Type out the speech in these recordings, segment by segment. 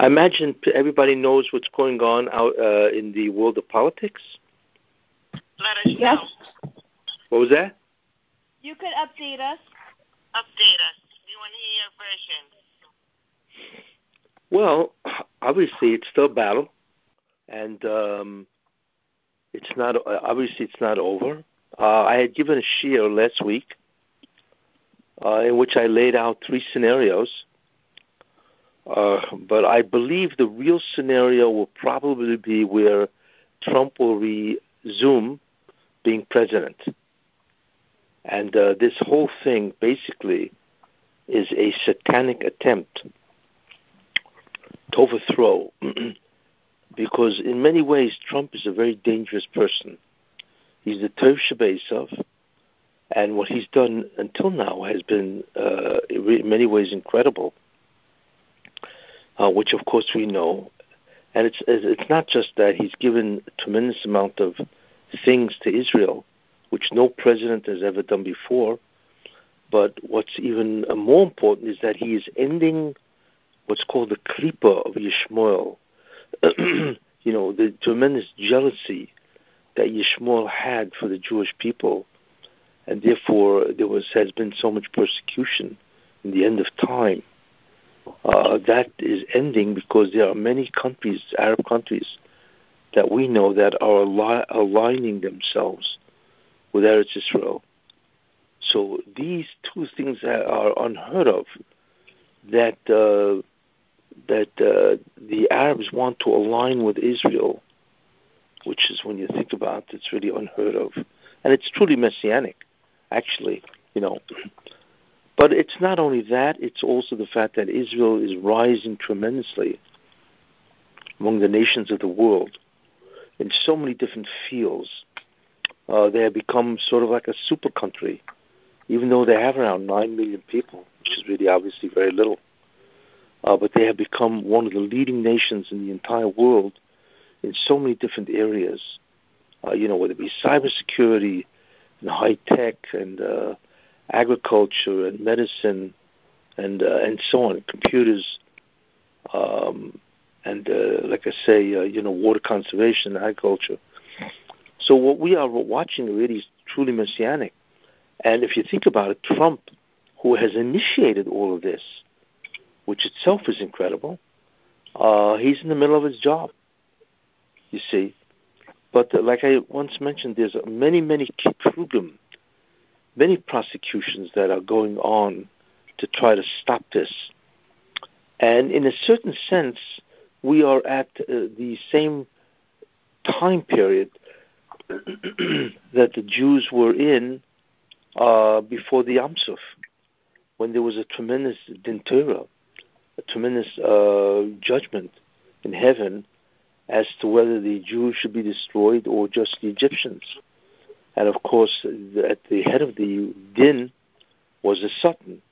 I imagine everybody knows what's going on out uh, in the world of politics. Let us yes. What was that? You could update us. Update us. We want to hear your version. Well, obviously it's still a battle, and um, it's not obviously it's not over. Uh, I had given a share last week uh, in which I laid out three scenarios. Uh, but I believe the real scenario will probably be where Trump will resume being president. And uh, this whole thing basically is a satanic attempt to overthrow, because in many ways Trump is a very dangerous person. He's the Tev Shabesov, and what he's done until now has been, uh, in many ways, incredible. Uh, which, of course, we know, and it's it's not just that he's given a tremendous amount of things to Israel, which no president has ever done before. But what's even more important is that he is ending what's called the klipa of Yishmael. you know, the tremendous jealousy that Yishmael had for the Jewish people, and therefore there was has been so much persecution in the end of time. Uh, that is ending because there are many countries, Arab countries, that we know that are al- aligning themselves with Eretz Israel. So these two things are unheard of. That uh, that uh, the Arabs want to align with Israel, which is when you think about it, it's really unheard of, and it's truly messianic, actually. You know, but it's not only that; it's also the fact that Israel is rising tremendously among the nations of the world in so many different fields. Uh, they have become sort of like a super country, even though they have around 9 million people, which is really obviously very little. Uh, but they have become one of the leading nations in the entire world in so many different areas. Uh, you know, whether it be cybersecurity and high tech and uh, agriculture and medicine and uh, and so on, computers. Um, and uh, like I say, uh, you know, water conservation, agriculture. So what we are watching really is truly messianic. And if you think about it, Trump, who has initiated all of this, which itself is incredible, uh, he's in the middle of his job. You see, but uh, like I once mentioned, there's many, many kitrugim, many prosecutions that are going on to try to stop this. And in a certain sense, we are at uh, the same time period that the Jews were in uh, before the Yam Suf, when there was a tremendous din Torah, a tremendous uh, judgment in heaven as to whether the Jews should be destroyed or just the Egyptians. And of course, at the head of the din was the Satan,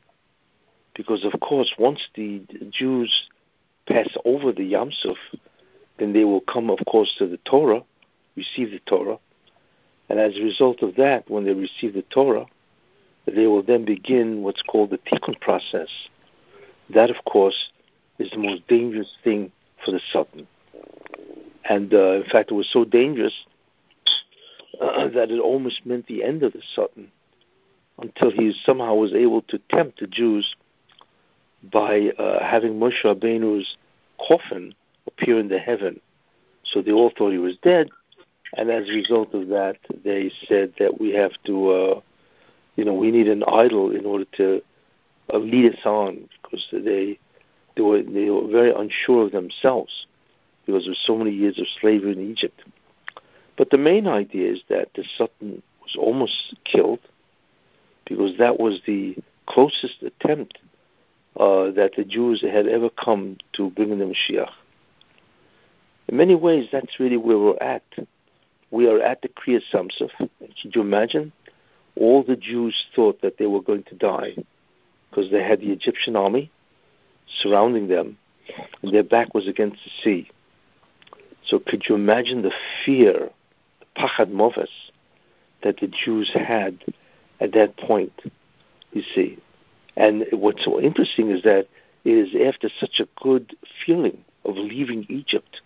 because of course, once the Jews pass over the Yam Suf, then they will come, of course, to the Torah, receive the Torah, and as a result of that, when they receive the Torah, they will then begin what's called the tikkun process. That, of course, is the most dangerous thing for the Satan. And uh, in fact, it was so dangerous uh, that it almost meant the end of the Satan until he somehow was able to tempt the Jews by uh, having Moshe Rabbeinu's coffin appear in the heaven. So they all thought he was dead, and as a result of that, they said that we have to, uh, you know, we need an idol in order to uh, lead us on, because they they were they were very unsure of themselves because of so many years of slavery in Egypt. But the main idea is that the Satan was almost killed because that was the closest attempt uh, that the Jews had ever come to bringing the Mashiach. In many ways, that's really where we're at. We are at the Kriyas Yam Suf. Could you imagine? All the Jews thought that they were going to die because they had the Egyptian army surrounding them, and their back was against the sea. So could you imagine the fear, pachad moves, that the Jews had at that point? You see, and what's so interesting is that it is after such a good feeling of leaving Egypt.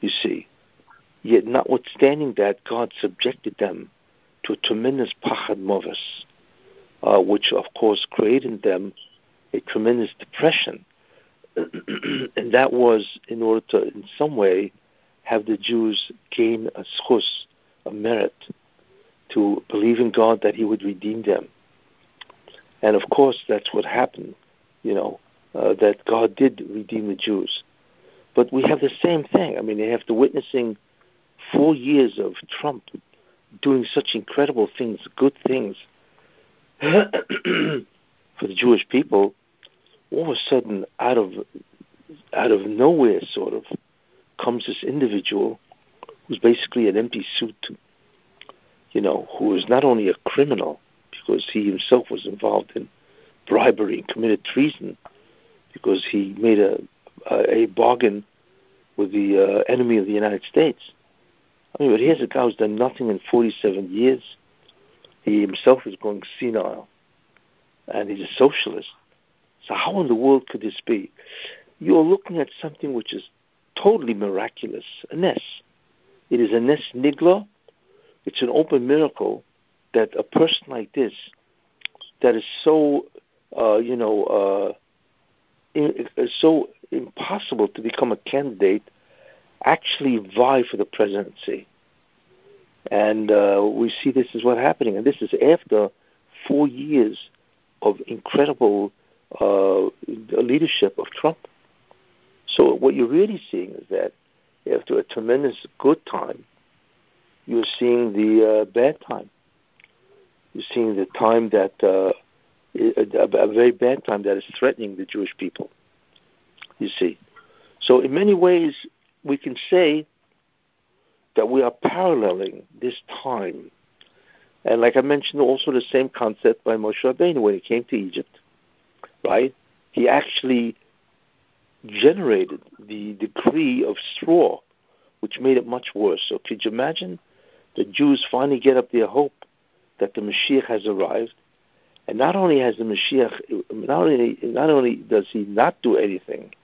You see, yet notwithstanding that, God subjected them to a tremendous pachad movis, uh, which of course created in them a tremendous depression, and that was in order to, in some way, have the Jews gain a zchus, a merit, to believe in God that He would redeem them. And of course, that's what happened, you know, uh, that God did redeem the Jews. But we have the same thing. I mean, after witnessing four years of Trump doing such incredible things, good things for the Jewish people, all of a sudden, out of out of nowhere, sort of, comes this individual who's basically an empty suit. You know, who is not only a criminal because he himself was involved in bribery and committed treason because he made a a, bargain with the uh, enemy of the United States. I mean, but here's a guy who's done nothing in 47 years. He himself is going senile, and he's a socialist. So how in the world could this be? You're looking at something which is totally miraculous, a. It is a nes nigla. It's an open miracle that a person like this, that is so, uh, you know, uh, in, uh, so impossible to become a candidate, actually vie for the presidency. And uh, we see this is what happening, and this is after four years of incredible uh, leadership of Trump. So what you're really seeing is that after a tremendous good time, you're seeing the uh, bad time. You're seeing the time that uh, a, very bad time that is threatening the Jewish people. You see, so in many ways we can say that we are paralleling this time, and like I mentioned, also the same concept by Moshe Rabbeinu when he came to Egypt, right? He actually generated the decree of straw, which made it much worse. So could you imagine the Jews finally get up their hope that the Mashiach has arrived, and not only has the Mashiach, not only not only does he not do anything,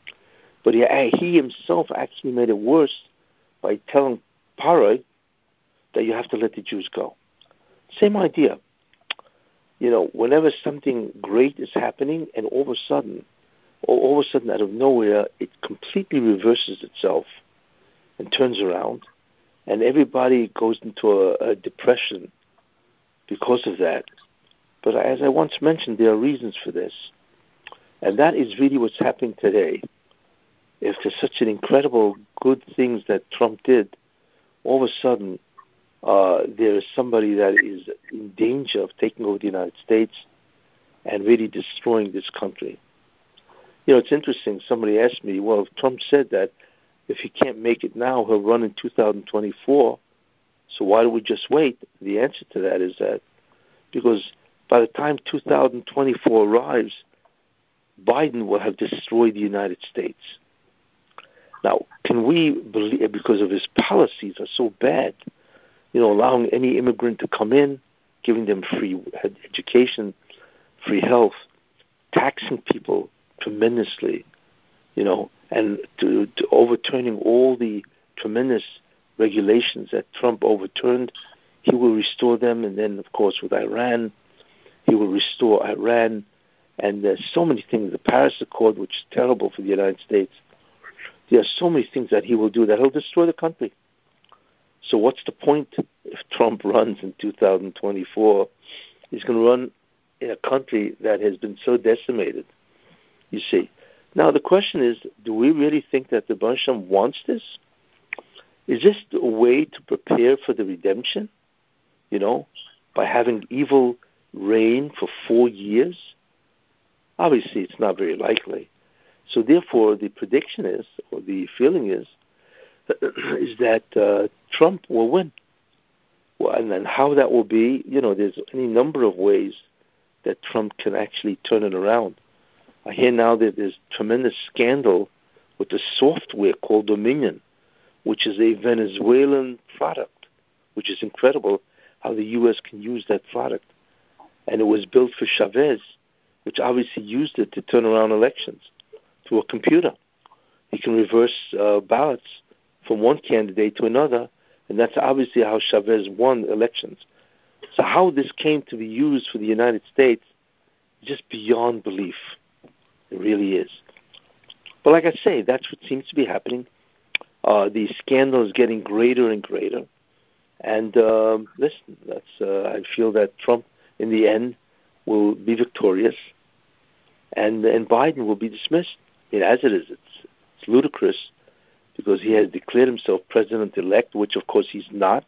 but he, eh, he himself actually made it worse by telling Paroi that you have to let the Jews go. Same idea. You know, whenever something great is happening, and all of a sudden all of a sudden, out of nowhere, it completely reverses itself and turns around, and everybody goes into a, a depression because of that. But as I once mentioned, there are reasons for this, and that is really what's happening today. If there's such an incredible good things that Trump did, all of a sudden uh, there is somebody that is in danger of taking over the United States and really destroying this country. You know, it's interesting. Somebody asked me, well, if Trump said that if he can't make it now, he'll run in 2024. So why do we just wait? The answer to that is that because by the time 2024 arrives, Biden will have destroyed the United States. Now, can we believe, because of his policies are so bad, you know, allowing any immigrant to come in, giving them free education, free health, taxing people tremendously, you know, and to, to overturning all the tremendous regulations that Trump overturned, he will restore them. And then, of course, with Iran, he will restore Iran. And there's so many things. The Paris Accord, which is terrible for the United States, there are so many things that he will do that he'll destroy the country. So what's the point if Trump runs in 2024? He's going to run in a country that has been so decimated you see. Now the question is, do we really think that the Bansham wants this? Is this a way to prepare for the redemption? You know, by having evil reign for four years? Obviously, it's not very likely. So therefore, the prediction is, or the feeling is, is that uh, Trump will win. Well, and then how that will be, you know, there's any number of ways that Trump can actually turn it around. I hear now that there's tremendous scandal with the software called Dominion, which is a Venezuelan product, which is incredible how the U.S. can use that product. And it was built for Chavez, which obviously used it to turn around elections through a computer. he can reverse uh, ballots from one candidate to another, and that's obviously how Chavez won elections. So how this came to be used for the United States just beyond belief. It really is. But like I say, that's what seems to be happening. Uh, the scandal is getting greater and greater. And um, listen, that's uh, I feel that Trump, in the end, will be victorious, and and Biden will be dismissed. I mean, as it is, it's it's ludicrous because he has declared himself president-elect, which of course he's not,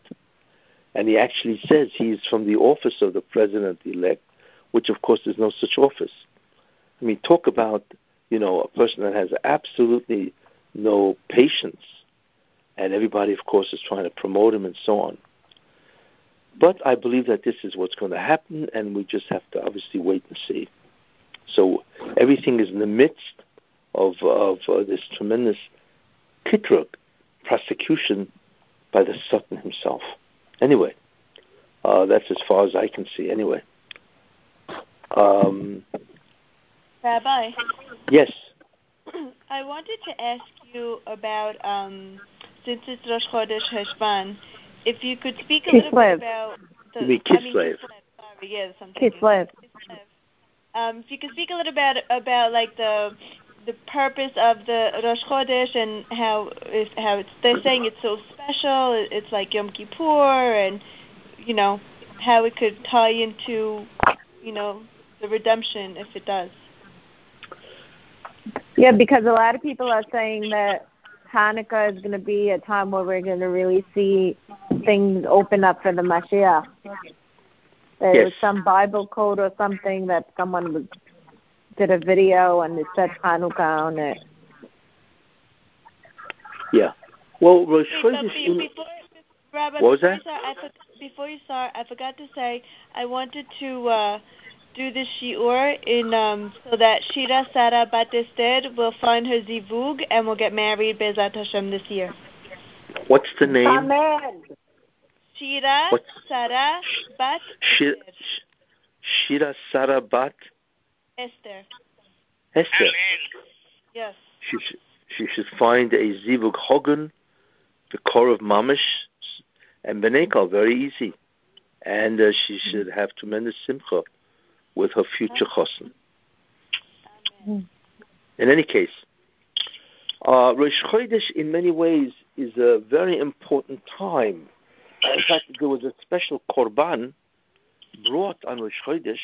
and he actually says he's from the office of the president-elect, which of course is no such office. I mean, talk about you know a person that has absolutely no patience, and everybody, of course, is trying to promote him and so on. But I believe that this is what's going to happen, and we just have to obviously wait and see. So everything is in the midst of, of uh, this tremendous kitrug prosecution by the Satan himself. Anyway, uh, that's as far as I can see. Anyway, um, Rabbi. Yes. I wanted to ask you about um, since it's Rosh Chodesh Heshvan, if you could speak a little bit about the. You mean I mean, Kislev. Kislev. Sorry, yes, I'm. Kislev. Kislev. Um, if you could speak a little bit about like the the purpose of the Rosh Chodesh and how if how it's, they're saying it's so special. It's like Yom Kippur, and you know how it could tie into you know the redemption if it does. Yeah, because a lot of people are saying that Hanukkah is going to be a time where we're going to really see things open up for the Mashiach. There Yes. was some Bible code or something that someone was, did a video and it said Hanukkah on it. Yeah. Well, Rosh Wait, but Chodesh be, in- before, Rabbi, What was before that? You start, I, for- before you start, I forgot to say I wanted to uh, do the shiur in um, so that Shira Sara Bat Esther will find her zivug and will get married Bezat Hashem this year. what's the name? Amen. Shira What's- Sarah Bat Shi- Esther. Sh- Shira Sarabat Esther. Esther. Amen. Yes. She should, she should find a Zivug Hogan, the core of Mamish, and Benekal, very easy. And uh, she should have tremendous simcha with her future. Amen. In any case, uh, Rosh Chodesh in many ways is a very important time. In fact, there was a special korban brought on Rosh Chodesh.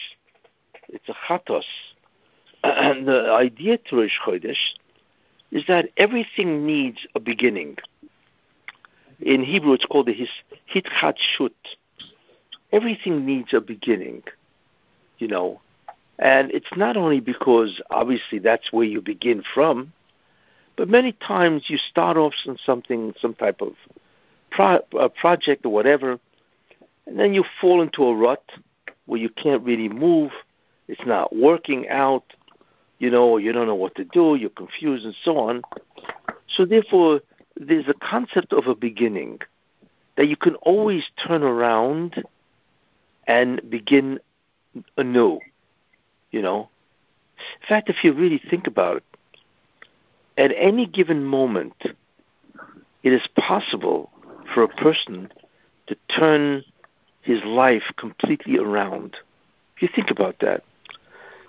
It's a chatos. And the idea to Rosh Chodesh is that everything needs a beginning. In Hebrew, it's called the his, hitchatshut. Everything needs a beginning, you know. And it's not only because obviously that's where you begin from, but many times you start off on something, some type of pro- project or whatever, and then you fall into a rut where you can't really move. It's not working out, you know, you don't know what to do. You're confused and so on. So therefore, there's a concept of a beginning that you can always turn around and begin anew. You know, in fact, if you really think about it, at any given moment, it is possible for a person to turn his life completely around. If you think about that,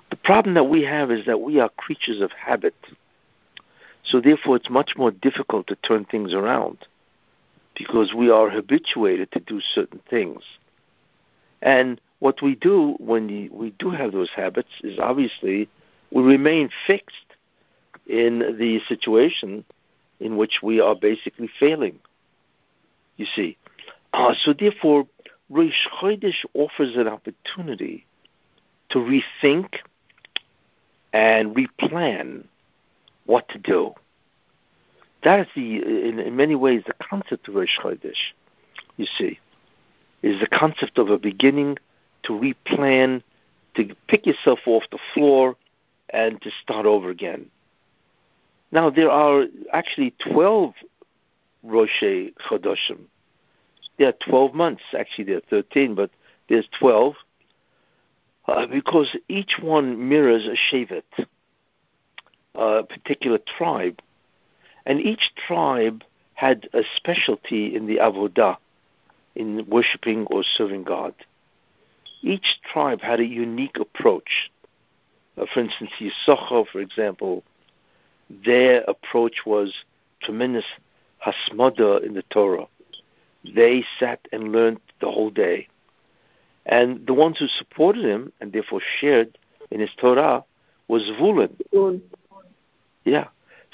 the problem that we have is that we are creatures of habit. So therefore, it's much more difficult to turn things around because we are habituated to do certain things. And what we do when we do have those habits is obviously we remain fixed in the situation in which we are basically failing. You see, uh, so therefore, Rosh Chodesh offers an opportunity to rethink and replan what to do. That is the, in, in many ways, the concept of Rosh Chodesh. You see, is the concept of a beginning to replan, to pick yourself off the floor, and to start over again. Now there are actually twelve Rosh Chodoshim. There are twelve months. Actually, there are thirteen, but there's twelve uh, because each one mirrors a Shevet, a particular tribe, And each tribe had a specialty in the avodah, in worshiping or serving God. Each tribe had a unique approach. Uh, for instance, Yisachar, for example, their approach was tremendous hasmada in the Torah. They sat and learned the whole day. And the ones who supported him and therefore shared in his Torah was Zvulun. Yeah.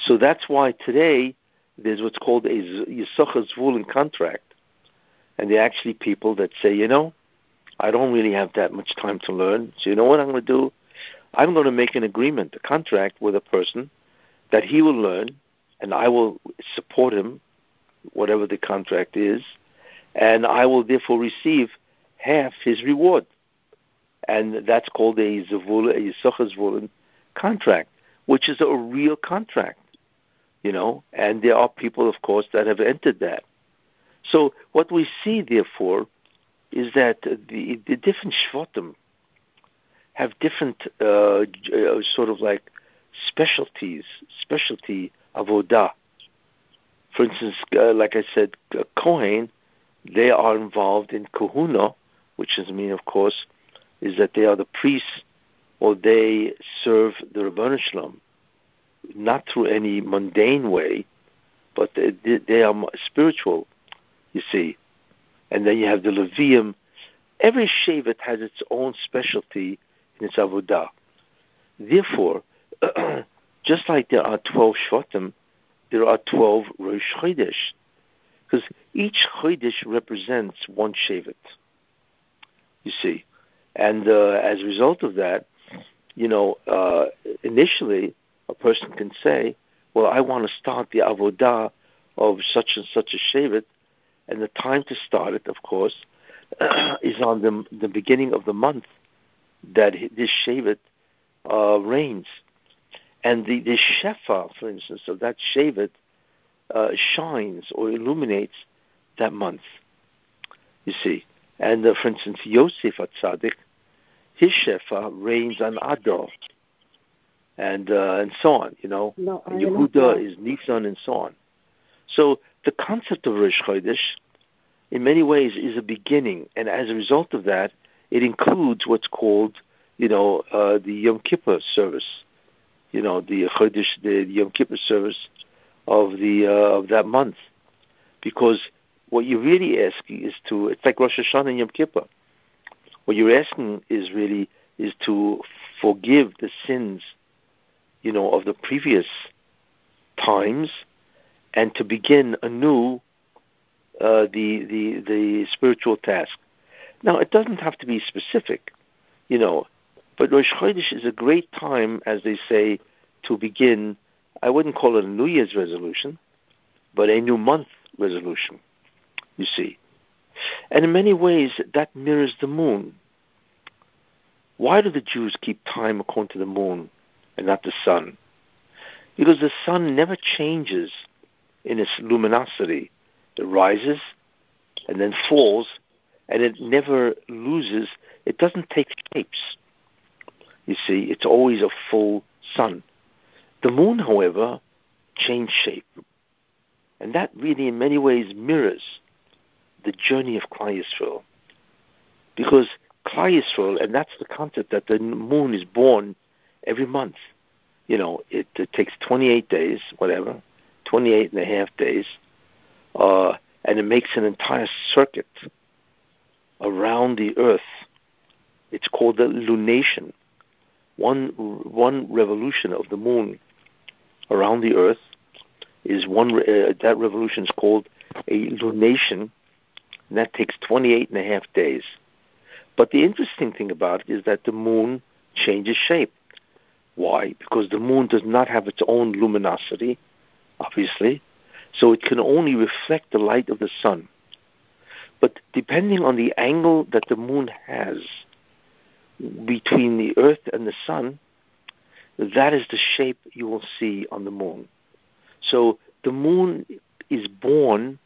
So that's why today there's what's called a Yisachar Zvulun contract. And they're actually people that say, you know, I don't really have that much time to learn. So you know what I'm going to do? I'm going to make an agreement, a contract with a person that he will learn and I will support him, whatever the contract is, and I will therefore receive half his reward. And that's called a Zavul, a Yisachar contract, which is a real contract, you know, and there are people, of course, that have entered that. So what we see, therefore, is that the, the different Shvatim have different uh, uh, sort of like specialties, specialty avodah. For instance, uh, like I said, uh, Kohen, they are involved in kahuna, which is mean, of course, is that they are the priests or they serve the Ribono Shel Olam, not through any mundane way, but they, they are spiritual, you see. And then you have the Levium. Every Shevet has its own specialty in its avodah. Therefore, just like there are 12 Shvatim, there are 12 Rosh Chodesh. Because each Chodesh represents one Shevet. You see. And uh, as a result of that, you know, uh, initially a person can say, well, I want to start the avodah of such and such a Shevet, and the time to start it, of course, is on the, the beginning of the month that this Shevet uh, reigns. And the, the Shefa, for instance, of that Shevet uh, shines or illuminates that month. You see. And uh, for instance, Yosef Atzadik, his Shefa reigns on Adar. And uh, and so on, you know. No, Yehuda is Nisan and so on. So the concept of Rosh Chodesh, in many ways, is a beginning, and as a result of that, it includes what's called, you know, uh, the Yom Kippur service, you know, the Chodesh, the Yom Kippur service of the uh, of that month, because what you're really asking is to it's like Rosh Hashanah and Yom Kippur. What you're asking is really is to forgive the sins, you know, of the previous times, and to begin anew uh, the the the spiritual task. Now, it doesn't have to be specific, you know, but Rosh Chodesh is a great time, as they say, to begin. I wouldn't call it a New Year's resolution, but a new month resolution. You see, and in many ways that mirrors the moon. Why do the Jews keep time according to the moon and not the sun? Because the sun never changes in its luminosity. It rises and then falls, and it never loses. It doesn't take shapes. You see, it's always a full sun. The moon, however, changed shape. And that really, in many ways, mirrors the journey of Klal. Because Klal and that's the concept that the moon is born every month. You know, it, it takes 28 days, whatever, 28 and a half days, uh, and it makes an entire circuit around the earth. It's called the lunation one one revolution of the moon around the Earth is one. Uh, that revolution is called a lunation, and that takes 28 and a half days. But the interesting thing about it is that the moon changes shape. Why? Because the moon does not have its own luminosity, obviously, so it can only reflect the light of the sun. But depending on the angle that the moon has, between the Earth and the Sun, that is the shape you will see on the moon. So the moon is born.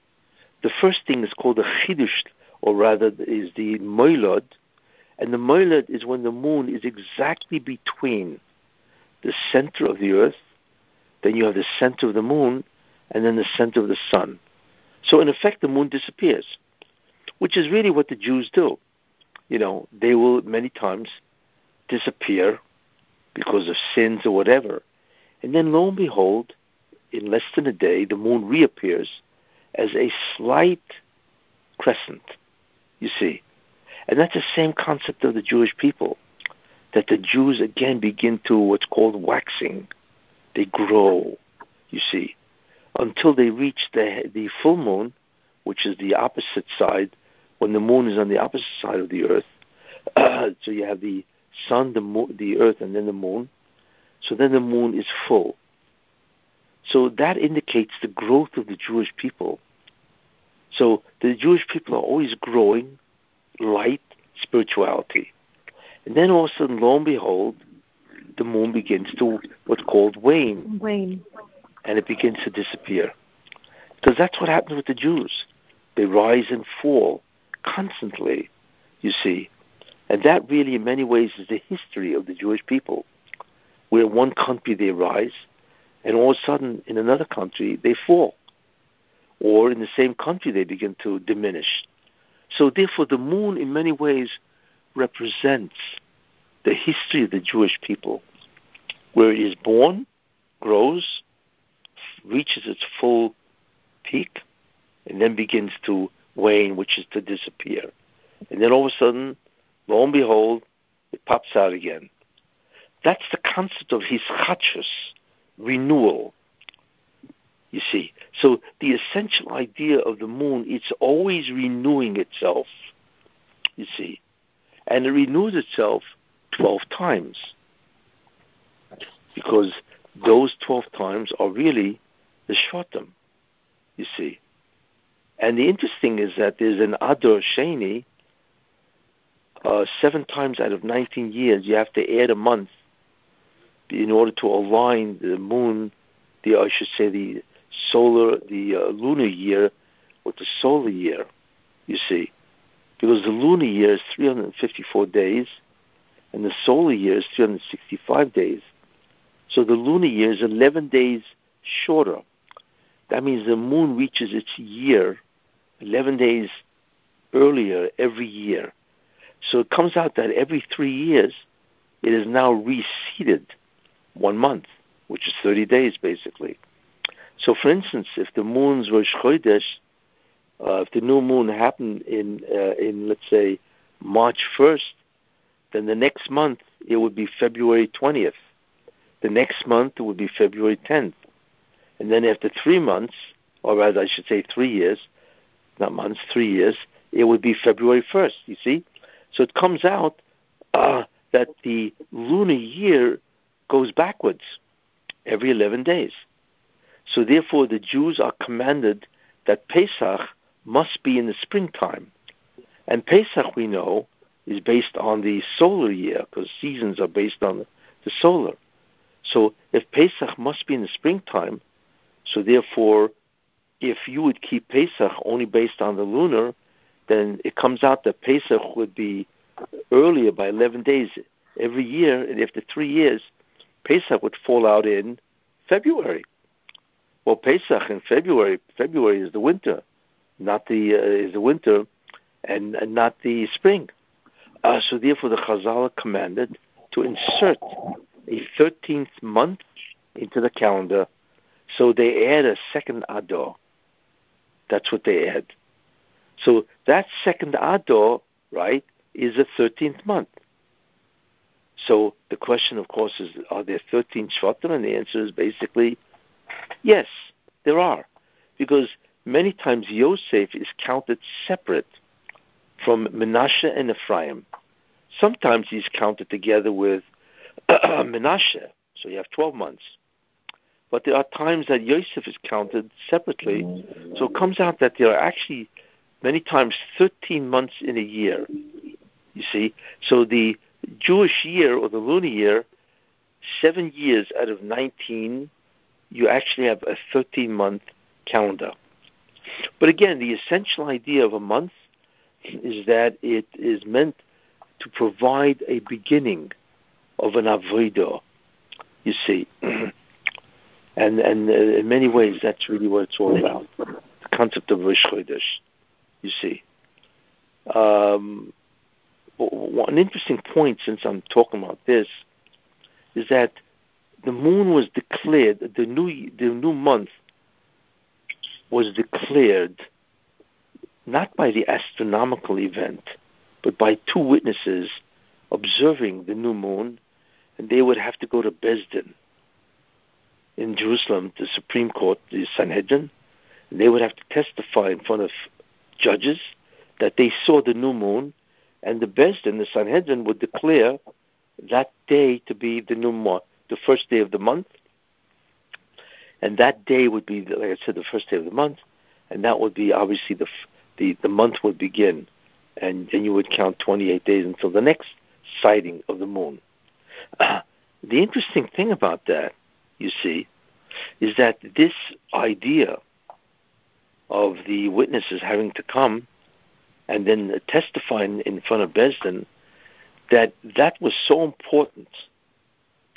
The first thing is called the chidush, or rather is the moilad, and the moilad is when the moon is exactly between the center of the Earth, then you have the center of the moon, and then the center of the sun. So in effect, the moon disappears, which is really what the Jews do. You know, they will many times disappear because of sins or whatever, and then lo and behold, in less than a day, the moon reappears as a slight crescent. You see, and that's the same concept of the Jewish people, that the Jews again begin to what's called waxing. They grow, you see, until they reach the, the full moon, which is the opposite side, when the moon is on the opposite side of the earth. so you have the sun, the, the earth, and then the moon. So then the moon is full. So that indicates the growth of the Jewish people. So the Jewish people are always growing light spirituality. And then all of a sudden, lo and behold, the moon begins to what's called wane. Wane. And it begins to disappear. Because that's what happens with the Jews. They rise and fall constantly, you see. And that really, in many ways, is the history of the Jewish people, where one country they rise, and all of a sudden, in another country, they fall. Or in the same country, they begin to diminish. So, therefore, the moon, in many ways, represents the history of the Jewish people, where it is born, grows, reaches its full peak, and then begins to wane, which is to disappear. And then all of a sudden, lo and behold, it pops out again. That's the concept of hischachus, renewal. You see, so the essential idea of the moon, it's always renewing itself. You see, and it renews itself 12 times because those 12 times are really the shvatim, you see. And the interesting is that there's an Adar Sheni, uh, seven times out of 19 years, you have to add a month in order to align the moon, the I should say the solar, the uh, lunar year with the solar year, you see. Because the lunar year is 354 days, and the solar year is 365 days. So the lunar year is 11 days shorter. That means the moon reaches its year 11 days earlier every year. So it comes out that every three years, it is now receded one month, which is 30 days basically. So, for instance, if the moon's Rosh Chodesh, uh, if the new moon happened in uh, in let's say March 1st, then the next month it would be February 20th. The next month it would be February 10th, and then after three months, or rather I should say three years, not months, three years, it would be February 1st. You see, so it comes out uh, that the lunar year goes backwards every 11 days. So therefore, the Jews are commanded that Pesach must be in the springtime. And Pesach, we know, is based on the solar year because seasons are based on the solar. So if Pesach must be in the springtime, so therefore, if you would keep Pesach only based on the lunar, then it comes out that Pesach would be earlier by 11 days every year, and after three years, Pesach would fall out in February. Well, Pesach in February, February is the winter, not the uh, is the winter, and, and not the spring. Uh, so therefore, the Chazal commanded to insert a 13th month into the calendar. So they add a second Adar. That's what they add. So that second Adar, right, is a 13th month. So the question, of course, is are there 13 Shvatim? And the answer is basically yes, there are. Because many times Yosef is counted separate from Menashe and Ephraim. Sometimes he's counted together with Menashe, so you have 12 months. But there are times that Yosef is counted separately, so it comes out that there are actually many times 13 months in a year. You see? So the Jewish year or the lunar year, seven years out of 19, you actually have a 13 month calendar. But again, the essential idea of a month is that it is meant to provide a beginning of an avodah. You see, And and uh, in many ways, that's really what it's all about. The concept of Rosh Chodesh. You see. Um, one interesting point, since I'm talking about this, is that the moon was declared. The new the new month was declared not by the astronomical event, but by two witnesses observing the new moon, and they would have to go to Besdin in Jerusalem, the Supreme Court, the Sanhedrin, and they would have to testify in front of judges that they saw the new moon, and the Besdin, the Sanhedrin, would declare that day to be the new moon, the first day of the month, and that day would be, like I said, the first day of the month, and that would be obviously the the, the month would begin, and then you would count 28 days until the next sighting of the moon. Uh, the interesting thing about that, you see, is that this idea of the witnesses having to come and then testify in front of Besdin, that that was so important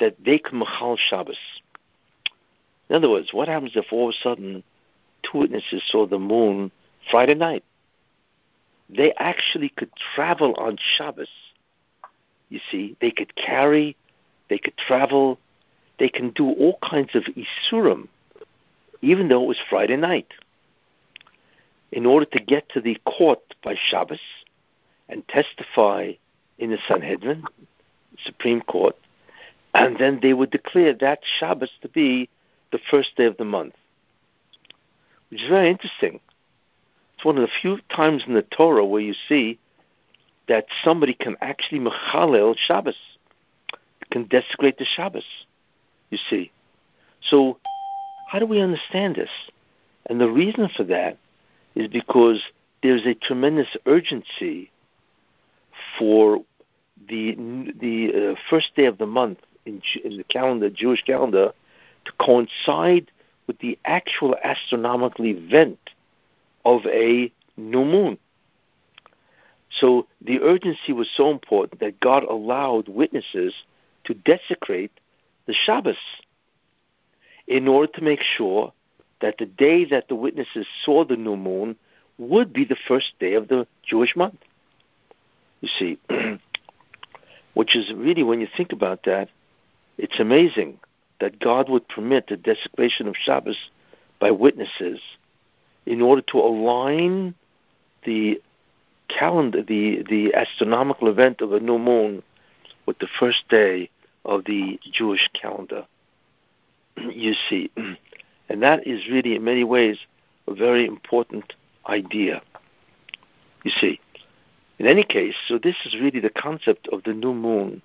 that they could machal Shabbos. In other words, what happens if all of a sudden two witnesses saw the moon Friday night? They actually could travel on Shabbos. You see, they could carry, they could travel, they can do all kinds of isurim, even though it was Friday night. In order to get to the court by Shabbos and testify in the Sanhedrin, Supreme Court, and then they would declare that Shabbos to be the first day of the month, which is very interesting. It's one of the few times in the Torah where you see that somebody can actually mechalel Shabbos, can desecrate the Shabbos. You see, so how do we understand this? And the reason for that is because there's a tremendous urgency for the the uh, first day of the month in, in the calendar, Jewish calendar, to coincide with the actual astronomical event of a new moon. So the urgency was so important that God allowed witnesses to desecrate the Shabbos in order to make sure that the day that the witnesses saw the new moon would be the first day of the Jewish month. You see, which is really, when you think about that, it's amazing that God would permit the desecration of Shabbos by witnesses in order to align the calendar, the, the astronomical event of a new moon with the first day of the Jewish calendar. You see, and that is really, in many ways, a very important idea. You see, in any case, so this is really the concept of the new moon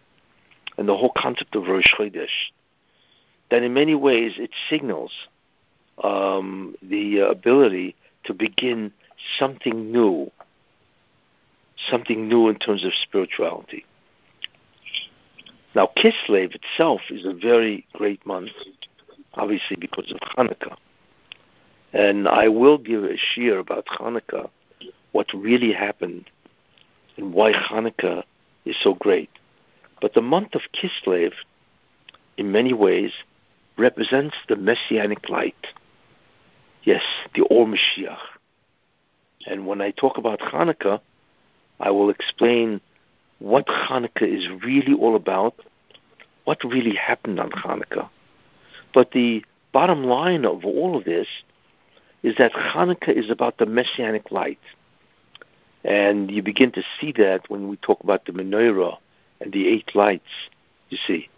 and the whole concept of Rosh Chodesh. That in many ways it signals um, the uh, ability to begin something new, something new in terms of spirituality. Now, Kislev itself is a very great month, obviously because of Hanukkah. And I will give a shiur about Hanukkah, what really happened, and why Hanukkah is so great. But the month of Kislev, in many ways, represents the messianic light. Yes, the Or Mashiach. And when I talk about Hanukkah, I will explain what Hanukkah is really all about, what really happened on Hanukkah. But the bottom line of all of this is that Hanukkah is about the messianic light. And you begin to see that when we talk about the menorah and the eight lights, you see.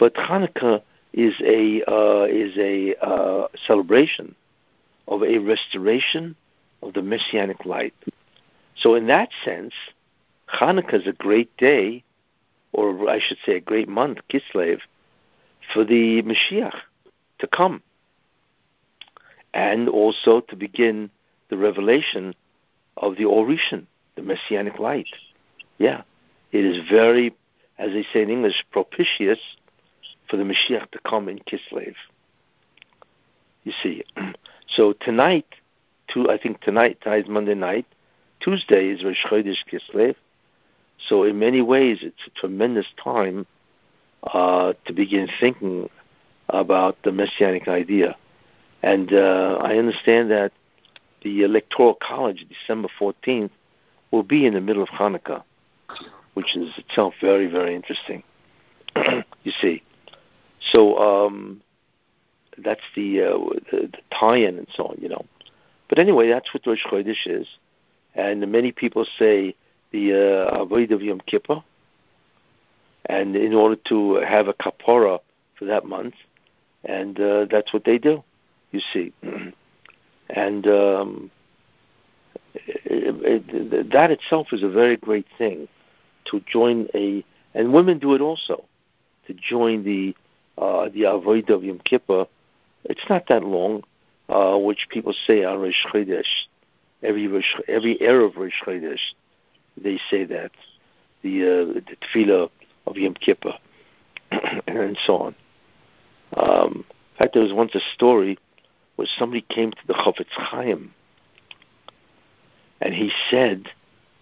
But Hanukkah is a uh, is a uh, celebration of a restoration of the messianic light. So, in that sense, Hanukkah is a great day, or I should say, a great month, Kislev, for the Mashiach to come, and also to begin the revelation of the Or Harishon, the messianic light. Yeah, it is very, as they say in English, propitious for the Mashiach to come in Kislev. You see, so tonight, to I think tonight, tonight is Monday night. Tuesday is Rosh Chodesh Kislev. So in many ways, it's a tremendous time uh, to begin thinking about the messianic idea. And uh, I understand that the Electoral College, December 14th, will be in the middle of Hanukkah, which is itself very, very interesting. you see. So um, that's the, uh, the, the tie-in and so on, you know. But anyway, that's what Rosh Chodesh is. And many people say the uh, Avodah of Yom Kippur, and in order to have a kapora for that month, and uh, that's what they do. You see, and um, it, it, that itself is a very great thing to join a, and women do it also, to join the uh, the Avodah of Yom Kippur. It's not that long, uh, which people say on Rosh Chodesh. Every Rosh, every erev Rosh Chodesh, they say that the uh, the tefillah of Yom Kippur and so on. Um, in fact, there was once a story where somebody came to the Chofetz Chaim and he said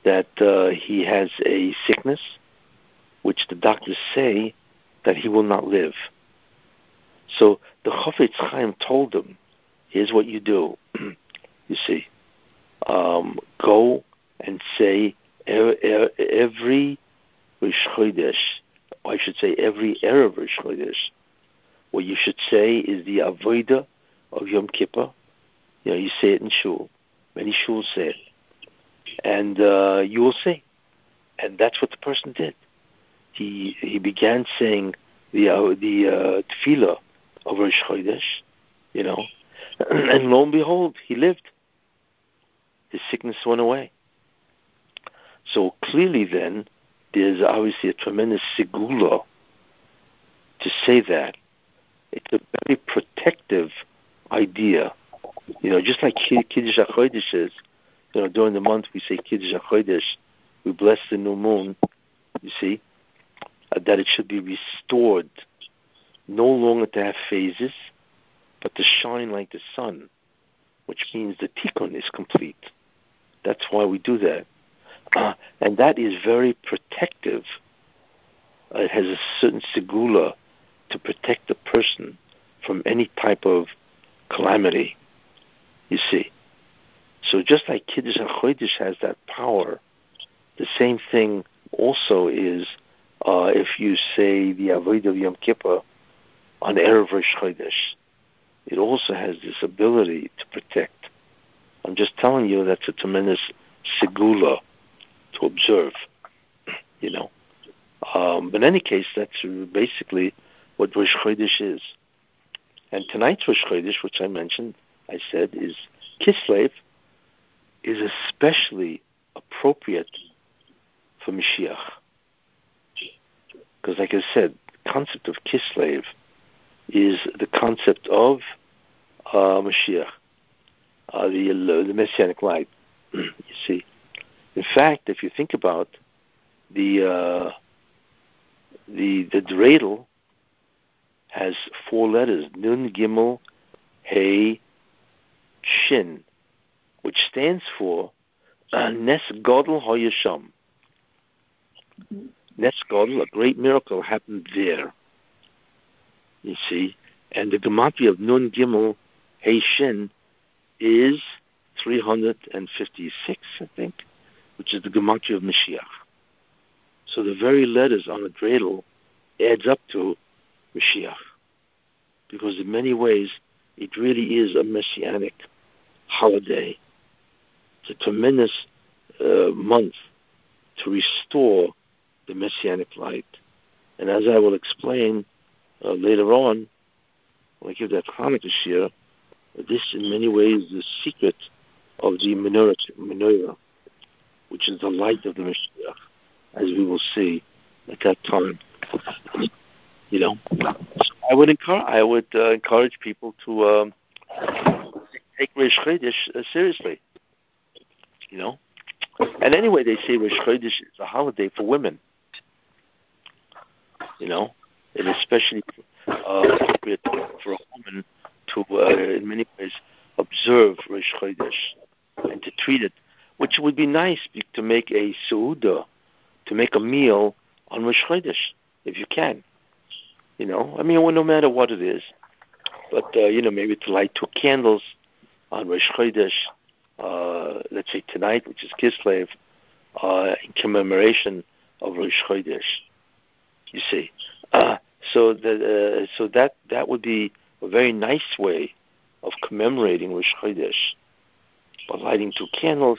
that uh, he has a sickness which the doctors say that he will not live. So the Chofetz Chaim told him, here's what you do. you see, um, go and say every Rosh Chodesh, I should say every Erev Rosh Chodesh, what you should say is the Avodah of Yom Kippur. You know, you say it in Shul. Many Shuls say it. And uh, you will see. And that's what the person did. He he began saying the uh, the uh, tefillah of Rosh Chodesh, you know, and lo and behold, he lived. His sickness went away. So clearly, then, there's obviously a tremendous segula to say that. It's a very protective idea. You know, just like Kiddush HaChodesh is, you know, during the month we say Kiddush HaChodesh, we bless the new moon, you see, uh, that it should be restored, no longer to have phases, but to shine like the sun, which means the tikkun is complete. That's why we do that. Uh, and that is very protective. Uh, it has a certain segula to protect the person from any type of calamity. You see. So just like Kiddush HaChodesh has that power, the same thing also is uh, if you say the Avodah of Yom Kippur on Erev Rosh Chodesh. It also has this ability to protect. I'm just telling you that's a tremendous segula to observe, you know. Um, but in any case, that's basically what Rosh Chodesh is. And tonight's Rosh Chodesh, which I mentioned, I said, is Kislev, is especially appropriate for Mashiach. Because, like I said, the concept of Kislev is the concept of uh, Mashiach, uh, the, the Messianic light. you see, in fact, if you think about the uh, the the dreidel has four letters: Nun, Gimel, Hey, Shin, which stands for uh, Nes Godel Hoyasham. Nes Godel, a great miracle happened there. You see, and the gematria of Nun Gimel Hey is 356, I think which is the gematria of Mashiach. So the very letters on the dreidel adds up to Mashiach, because in many ways it really is a messianic holiday. It's a tremendous uh, month to restore the messianic light. And as I will explain uh, later on, when I give that Hanukkah shiur, this in many ways is the secret of the menorah, menorah which is the light of the Mashiach, as we will see at that time. You know, so I would encourage I would uh, encourage people to um, take Rosh Chodesh uh, seriously. You know, and anyway, they say Rosh Chodesh is a holiday for women. You know, and especially uh, appropriate for a woman to, uh, in many ways, observe Rosh Chodesh and to treat it which would be nice to make a suuda, to make a meal on Rosh Chodesh, if you can. You know, I mean, well, no matter what it is, but uh, you know, maybe to light two candles on Rosh Chodesh, uh, let's say tonight, which is Kislev, uh, in commemoration of Rosh Chodesh. You see, uh, so that uh, so that that would be a very nice way of commemorating Rosh Chodesh by lighting two candles,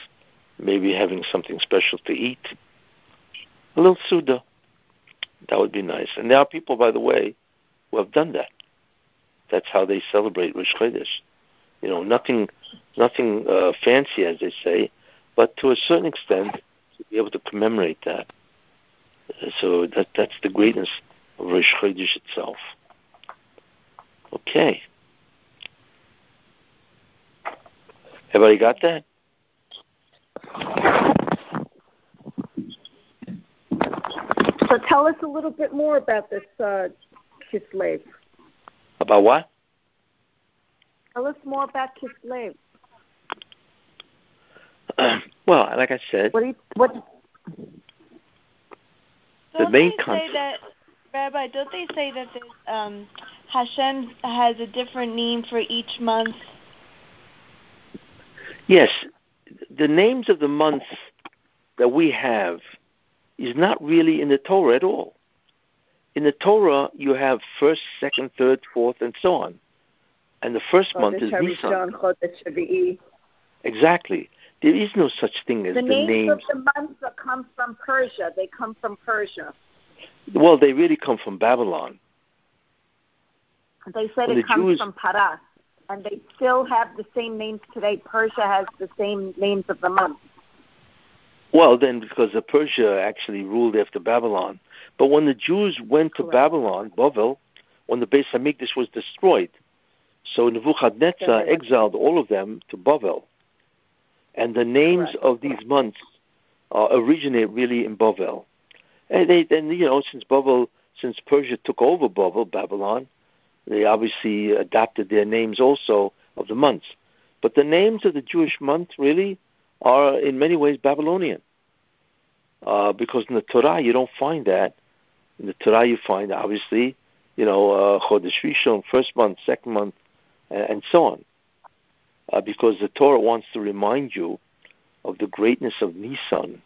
maybe having something special to eat, a little suda. That would be nice. And there are people, by the way, who have done that. That's how they celebrate Rosh Chodesh. You know, nothing, nothing uh, fancy, as they say, but to a certain extent, to be able to commemorate that. Uh, so that that's the greatness of Rosh Chodesh itself. Okay. Everybody got that? So tell us a little bit more about this uh, Kislev. About what? Tell us more about Kislev. well, like I said, What do you, what Don't main they say concept- that, Rabbi? Don't they say that there's, um, Hashem has a different name for each month? yes, the names of the months that we have is not really in the Torah at all. In the Torah, you have first, second, third, fourth, and so on. And the first month is Chodesh Nisan. Harishon, Chodesh Shavi'i. Exactly. There is no such thing as The the, names names. of the months that come from Persia. They come from Persia. Well, they really come from Babylon. They said When it the comes Jews- from Paras, and they still have the same names today. Persia has the same names of the months. Well, then, because the Persia actually ruled after Babylon. But when the Jews went to Correct. Babylon, Bavel, when the Beis Hamikdash was destroyed, so Nebuchadnezzar exiled all of them to Bavel. And the names Correct. of these months uh, originate really in Bavel. And they then, you know, since Bavel, since Persia took over Bavel, Babylon, they obviously adapted their names also of the months. But the names of the Jewish month really are in many ways Babylonian. Uh, because in the Torah you don't find that. In the Torah you find obviously, you know, uh, Chodesh Rishon, first month, second month, and, and so on. Uh, because the Torah wants to remind you of the greatness of Nisan.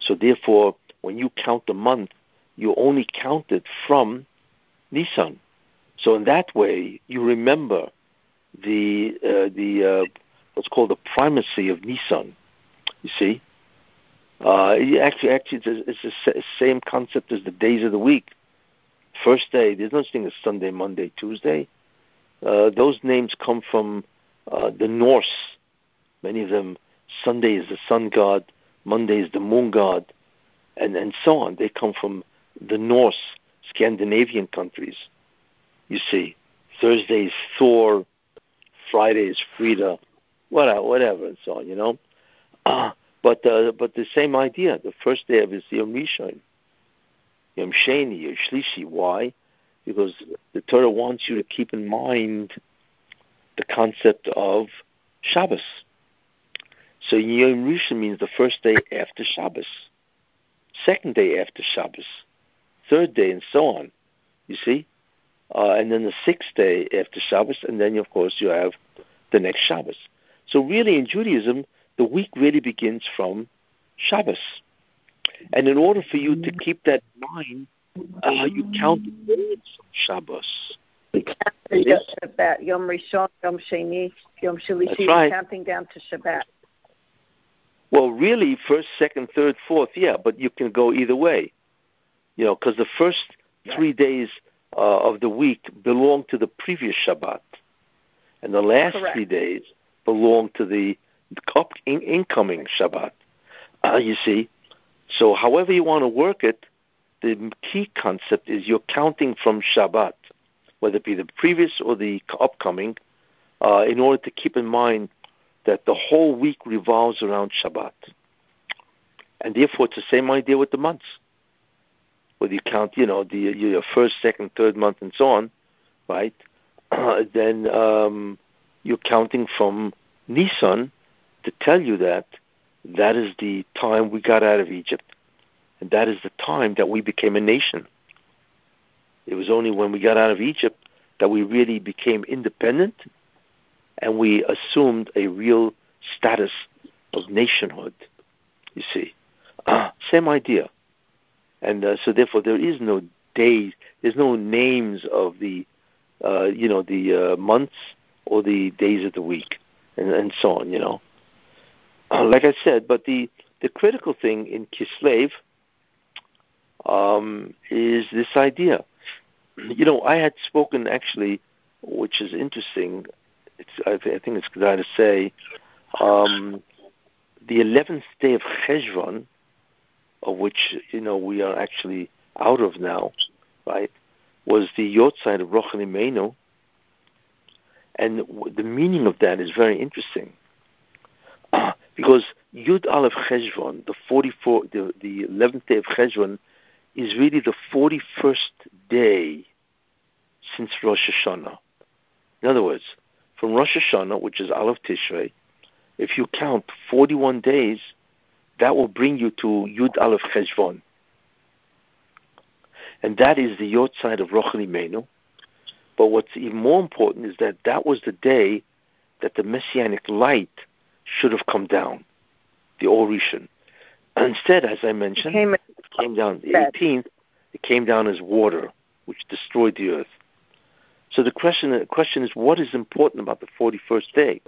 So therefore, when you count the month, you only count it from Nisan. So in that way, you remember the uh, the uh, what's called the primacy of Nisan. You see, uh, actually, actually, it's, it's the same concept as the days of the week. First day, there's no such thing as Sunday, Monday, Tuesday. Uh, those names come from uh, the Norse. Many of them, Sunday is the sun god, Monday is the moon god, and and so on. They come from the Norse, Scandinavian countries. You see, Thursday is Thor, Friday is Frida, whatever, whatever, and so on. You know, uh, but uh, but the same idea. The first day of is Yom Rishon, Yom Sheni, Yom Shlishi. Why? Because the Torah wants you to keep in mind the concept of Shabbos. So Yom Rishon means the first day after Shabbos, second day after Shabbos, third day, and so on. You see, uh, and then the sixth day after Shabbos, and then of course you have the next Shabbos. So really, in Judaism, the week really begins from Shabbos. And in order for you to keep that in mind, uh, you count the days of Shabbos. Yes. Shabbat, Yom Rishon, Yom Sheni, Yom right. counting down to Shabbat. Well, really, first, second, third, fourth, yeah, but you can go either way. You know, because the first three days uh, of the week belong to the previous Shabbat, and the last Correct. three days belong to the up, in, incoming Shabbat. Uh, you see, so however you want to work it, the key concept is you're counting from Shabbat, whether it be the previous or the upcoming, uh, in order to keep in mind that the whole week revolves around Shabbat. And therefore, it's the same idea with the months. Whether you count, you know, the your first, second, third month, and so on, right? then um, you're counting from Nisan to tell you that that is the time we got out of Egypt, and that is the time that we became a nation. It was only when we got out of Egypt that we really became independent and we assumed a real status of nationhood. You see, uh, same idea, and uh, so therefore there is no days, there's no names of the, uh, you know, the uh, months or the days of the week, and, and so on. You know, like I said, but the the critical thing in Kislev um, is this idea. You know, I had spoken actually, which is interesting. It's, I, th- I think it's good to say, um, the eleventh day of Cheshvan, of which you know we are actually out of now, right? Was the Yahrzeit of Rochel Imenu, and the meaning of that is very interesting. because Yud Aleph Cheshvan, the 44, the, the 11th day of Cheshvan, is really the 41st day since Rosh Hashanah. In other words, from Rosh Hashanah, which is Aleph Tishrei, if you count 41 days, that will bring you to Yud Aleph Cheshvan. And that is the Yod side of Rochel Imenu. But what's even more important is that that was the day that the Messianic light should have come down, the Or Rishon. Instead, as I mentioned, Came, it came down the 18th. It came down as water, which destroyed the earth. So the question, the question is, what is important about the 41st day?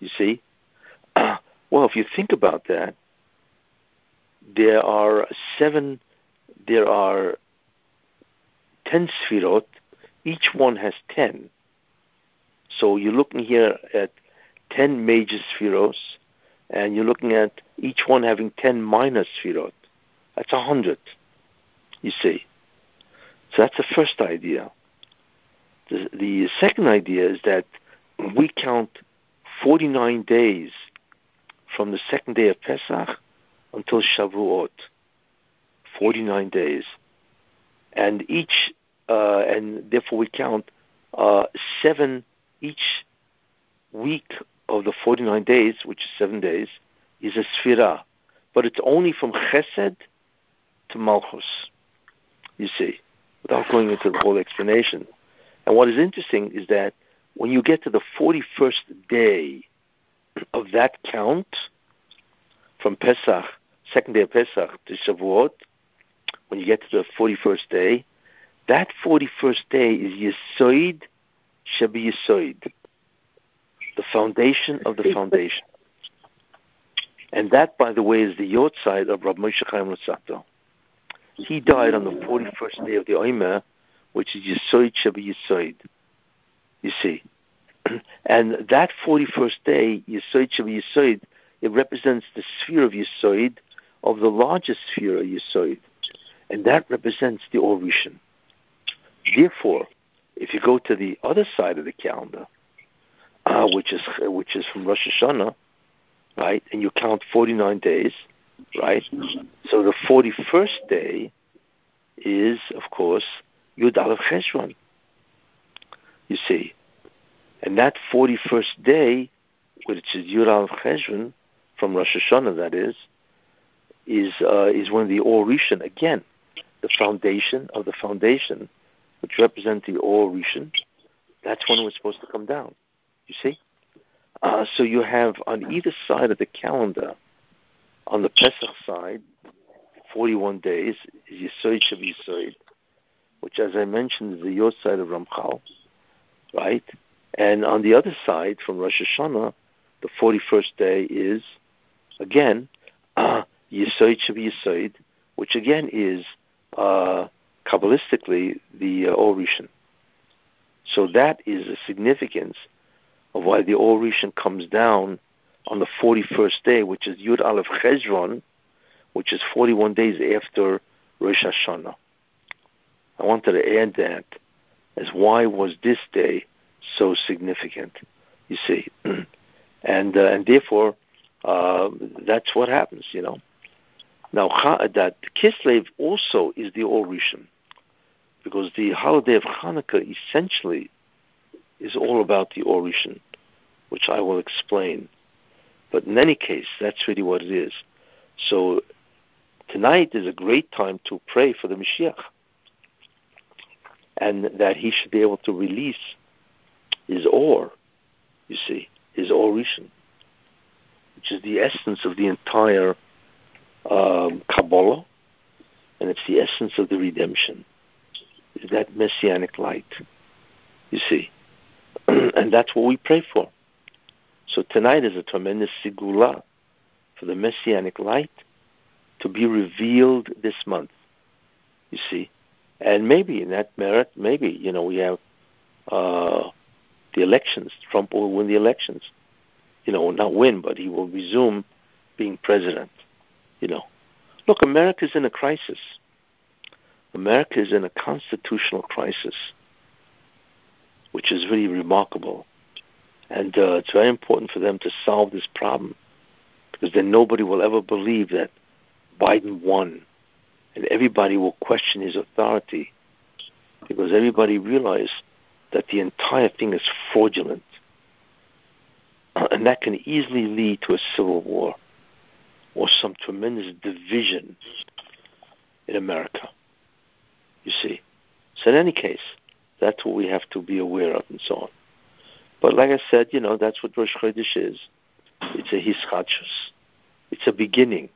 You see, well, if you think about that, there are seven, there are ten sfirot. Each one has ten. So you're looking here at ten major sfiros, and you're looking at each one having ten minor sfirot. That's a hundred. You see. So that's the first idea. The, the second idea is that we count 49 days from the second day of Pesach until Shavuot. 49 days. And each, uh, and therefore we count uh, seven each week of the 49 days, which is seven days, is a sfira. But it's only from Chesed to Malchus, you see, without going into the whole explanation. And what is interesting is that when you get to the 41st day of that count, from Pesach, second day of Pesach to Shavuot, when you get to the 41st day, that 41st day is Yisoid Shabi Yisoid, the foundation of the foundation. And that, by the way, is the Yahrzeit of Rabbi Moshe Chaim Luzzatto. He died on the 41st day of the Omer, which is Yisoid Shabi Yisoid. You see. And that 41st day, Yisoid Shabi Yisoid, it represents the sphere of Yisoid, of the largest sphere of Yisoid. And that represents the Or Rishon. Therefore, if you go to the other side of the calendar, uh, which is which is from Rosh Hashanah, right, and you count 49 days, right? So the 41st day is, of course, Yud Aleph Cheshvan. You see, and that 41st day, which is Yud Aleph Cheshvan, from Rosh Hashanah, that is, is uh, is when the Or Rishon again, the foundation of the foundation, which represents the Or Rishon. That's when it was supposed to come down. You see, uh, so you have on either side of the calendar, on the Pesach side, 41 days is Yisoid Shav Yisoid, which, as I mentioned, is the Yahrzeit of Ramchal, right? And on the other side, from Rosh Hashanah, the 41st day is, again, uh, Yisoid Shav Yisoid, which again is uh, Kabbalistically the uh, Or Rishon. So that is the significance of why the Or Rishon comes down on the 41st day, which is Yud Aleph Cheshvan, which is 41 days after Rosh Hashanah. I wanted to add that as why was this day so significant? You see, and uh, and therefore uh, that's what happens. You know. Now that Kislev also is the Or Rishon, because the holiday of Hanukkah essentially is all about the Or Rishon, which I will explain. But in any case, that's really what it is. So tonight is a great time to pray for the Mashiach. And that he should be able to release his or, you see, his oration, which is the essence of the entire um, Kabbalah, and it's the essence of the redemption, is that messianic light, you see. and that's what we pray for. So tonight is a tremendous segula for the messianic light to be revealed this month, you see. And maybe in that merit, maybe, you know, we have uh, the elections. Trump will win the elections. You know, not win, but he will resume being president. You know, look, America is in a crisis. America is in a constitutional crisis, which is really remarkable. And uh, it's very important for them to solve this problem because then nobody will ever believe that Biden won. And everybody will question his authority because everybody realizes that the entire thing is fraudulent. And that can easily lead to a civil war or some tremendous division in America. You see. So in any case, that's what we have to be aware of and so on. But like I said, you know, that's what Rosh Chodesh is. It's a hischachus. It's a beginning.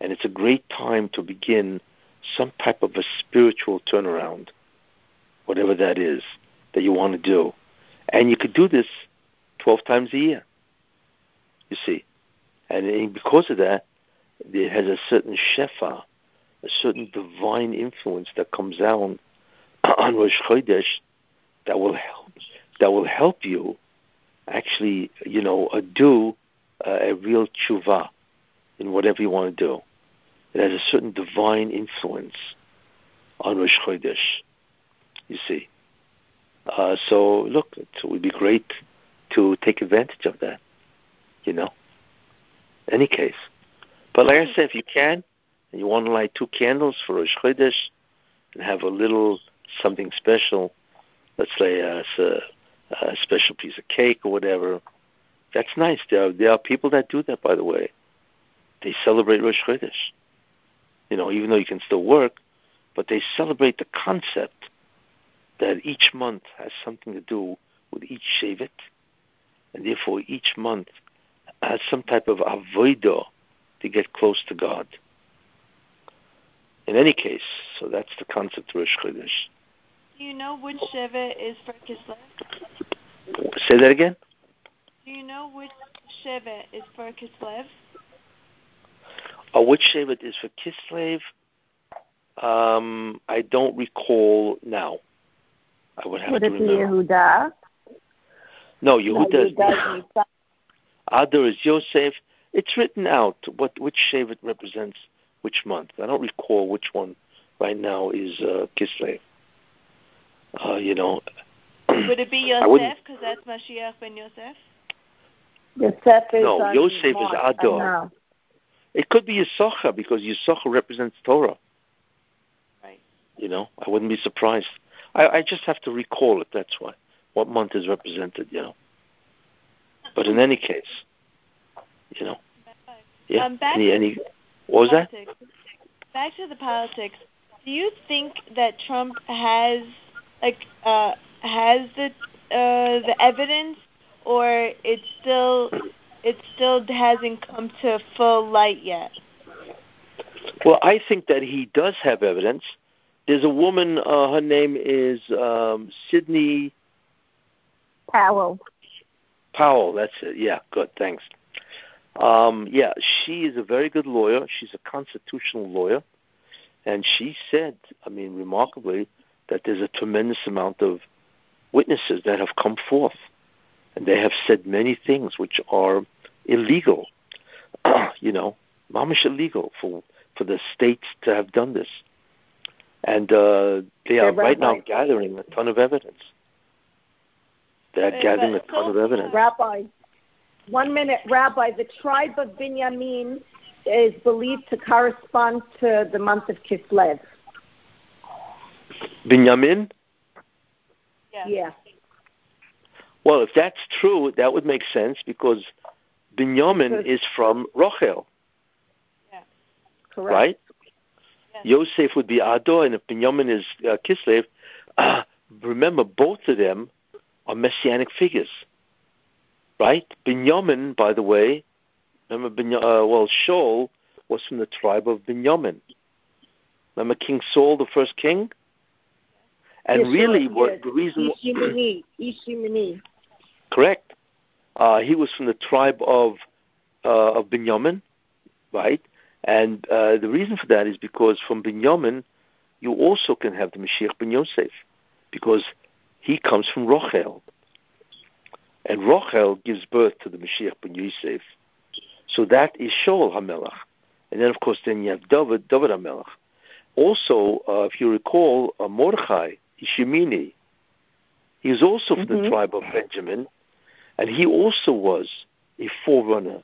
And it's a great time to begin some type of a spiritual turnaround, whatever that is that you want to do. And you could do this 12 times a year, you see. And because of that, it has a certain shefa, a certain divine influence that comes down on Rosh Chodesh that will help, that will help you actually, you know, uh, do uh, a real tshuva in whatever you want to do. It has a certain divine influence on Rosh Chodesh, you see. Uh, so look, it would be great to take advantage of that, you know. Any case, but like I said, if you can, and you want to light two candles for Rosh Chodesh and have a little something special, let's say a, a, a special piece of cake or whatever, that's nice. There are, there are people that do that, by the way. They celebrate Rosh Chodesh. You know, even though you can still work, but they celebrate the concept that each month has something to do with each Shevet, and therefore each month has some type of avodah to get close to God. In any case, so that's the concept of Rosh Chodesh. Do you know which Shevet is for Kislev? Say that again? Do you know which Shevet is for Kislev? Oh, which Shevet is for Kislev? Um, I don't recall now. I would have Would to it be remember. Yehuda? No, Yehuda is Yehuda is Adar is Yosef. It's written out what which Shevet represents which month. I don't recall which one right now is uh, Kislev. Uh, you know, Would it be I wouldn't- Yosef? Because that's Mashiach ben Yosef. Yosef is No, Yosef is March. Adar. No. it could be Yisachar because Yisachar represents Torah. Right. You know, I wouldn't be surprised. I, I just have to recall it. That's why what month is represented. You know, but in any case, you know, yeah. Um, back any any what was that? Back to the politics. Do you think that Trump has like uh, has the uh, the evidence, or it's still it still hasn't come to full light yet? Well, I think that he does have evidence. There's a woman. Uh, her name is um, Sidney Powell. Powell. That's it. Yeah, good. Thanks. Um, yeah, she is a very good lawyer. She's a constitutional lawyer, and she said, I mean, remarkably, that there's a tremendous amount of witnesses that have come forth, and they have said many things which are illegal. you know, mamish illegal for for the states to have done this, and uh, they are Yeah, right now gathering a ton of evidence. They're Uh, gathering a ton of evidence. Rabbi, one minute, Rabbi. The tribe of Binyamin is believed to correspond to the month of Kislev. Binyamin. Yeah. Yeah. Well, if that's true, that would make sense because Binyamin is from Rochel, Correct. right? Yes. Yosef would be Adar, and if Binyamin is uh, Kislev, uh, remember, both of them are messianic figures, right? Binyamin, by the way, remember, Biny- uh, well, Shaul was from the tribe of Binyamin. Remember King Saul, the first king? And Yes, really, what yes. the reason Ish Yemini. Ishimini. Correct? Uh, he was from the tribe of uh, of Binyamin, right? And uh, the reason for that is because from Binyamin, you also can have the Mashiach ben Yosef, because he comes from Rochel, and Rochel gives birth to the Mashiach ben Yosef. So that is Shaul Hamelech, and then of course then you have David, David Hamelach. Also, uh, if you recall, uh, Mordechai Ish Yemini, he is also from the Mhm. tribe of Benjamin, and he also was a forerunner.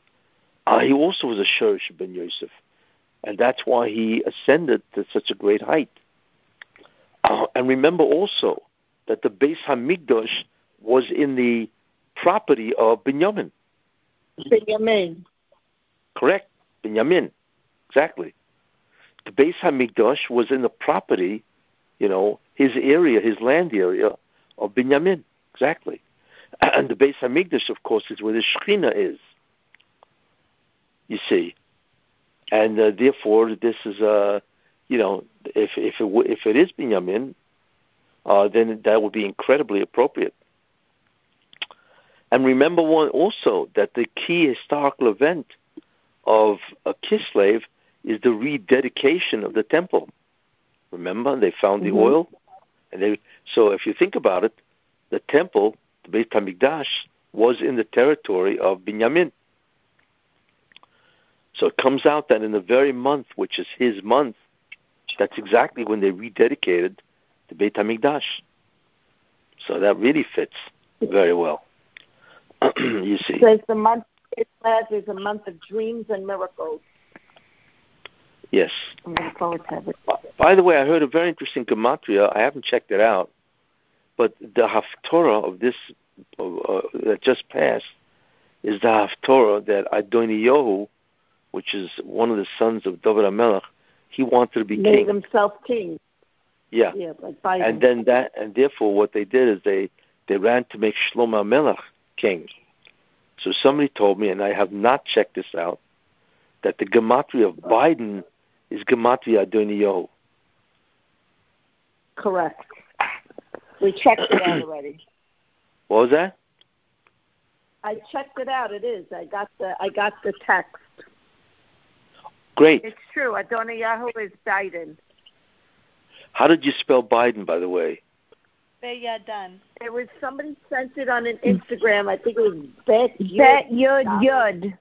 Uh, he also was a Sherish ben Yosef, and that's why he ascended to such a great height. Uh, and remember also that the Beis Hamikdash was in the property of Binyamin. Binyamin. Correct, Binyamin, exactly. The Beis Hamikdash was in the property, you know, his area, his land area of Binyamin, exactly. And the Beis Hamikdash, of course, is where the Shekhinah is. You see, and uh, therefore, this is uh, you know, if if it w- if it is Binyamin, uh, then that would be incredibly appropriate. And remember one also that the key historical event of uh, Kislev is the rededication of the temple. Remember, they found the Mhm. oil, and they. So if you think about it, the temple, the Beit Hamikdash, was in the territory of Binyamin. So it comes out that in the very month, which is his month, that's exactly when they rededicated the Beit Hamikdash. So that really fits very well. you see. Says the month it says is a month of dreams and miracles. Yes. I'm looking forward to it. By the way, I heard a very interesting gematria. I haven't checked it out, but the haftorah of this uh, that just passed is the haftorah that Adoniyahu, which is one of the sons of David HaMelech, he wanted to be Made king. himself king. Yeah, Yeah, like and then that, and therefore, what they did is they they ran to make Shlomo HaMelech king. So somebody told me, and I have not checked this out, that the gematria of Biden is gematria Adoniyahu. Correct. We checked it out already. What was that? I checked it out. It is. I got the I got the text. Great. It's true. Adoniyahu is Biden. How did you spell Biden, by the way? Beyadan. Uh, it was somebody sent it on an Instagram. I think it was Bet Bet Yud. Yud Yud.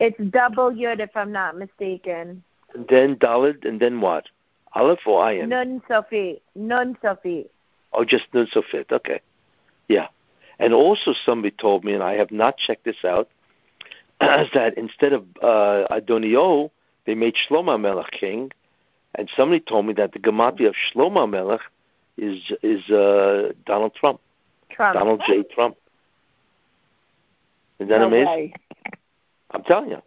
It's double Yud if I'm not mistaken. And then Dalid, and then what? Aleph or Ayin? Nun Sofit. Nun Sofit. Oh, just Nun Sofit. Okay. Yeah. And also somebody told me, and I have not checked this out, is that instead of uh, Adonio, they made Shlomo Melech king, and somebody told me that the gematria of Shlomo Melech is is uh, Donald Trump, Trump. Donald J. Trump. Isn't that no amazing? way. I'm telling you.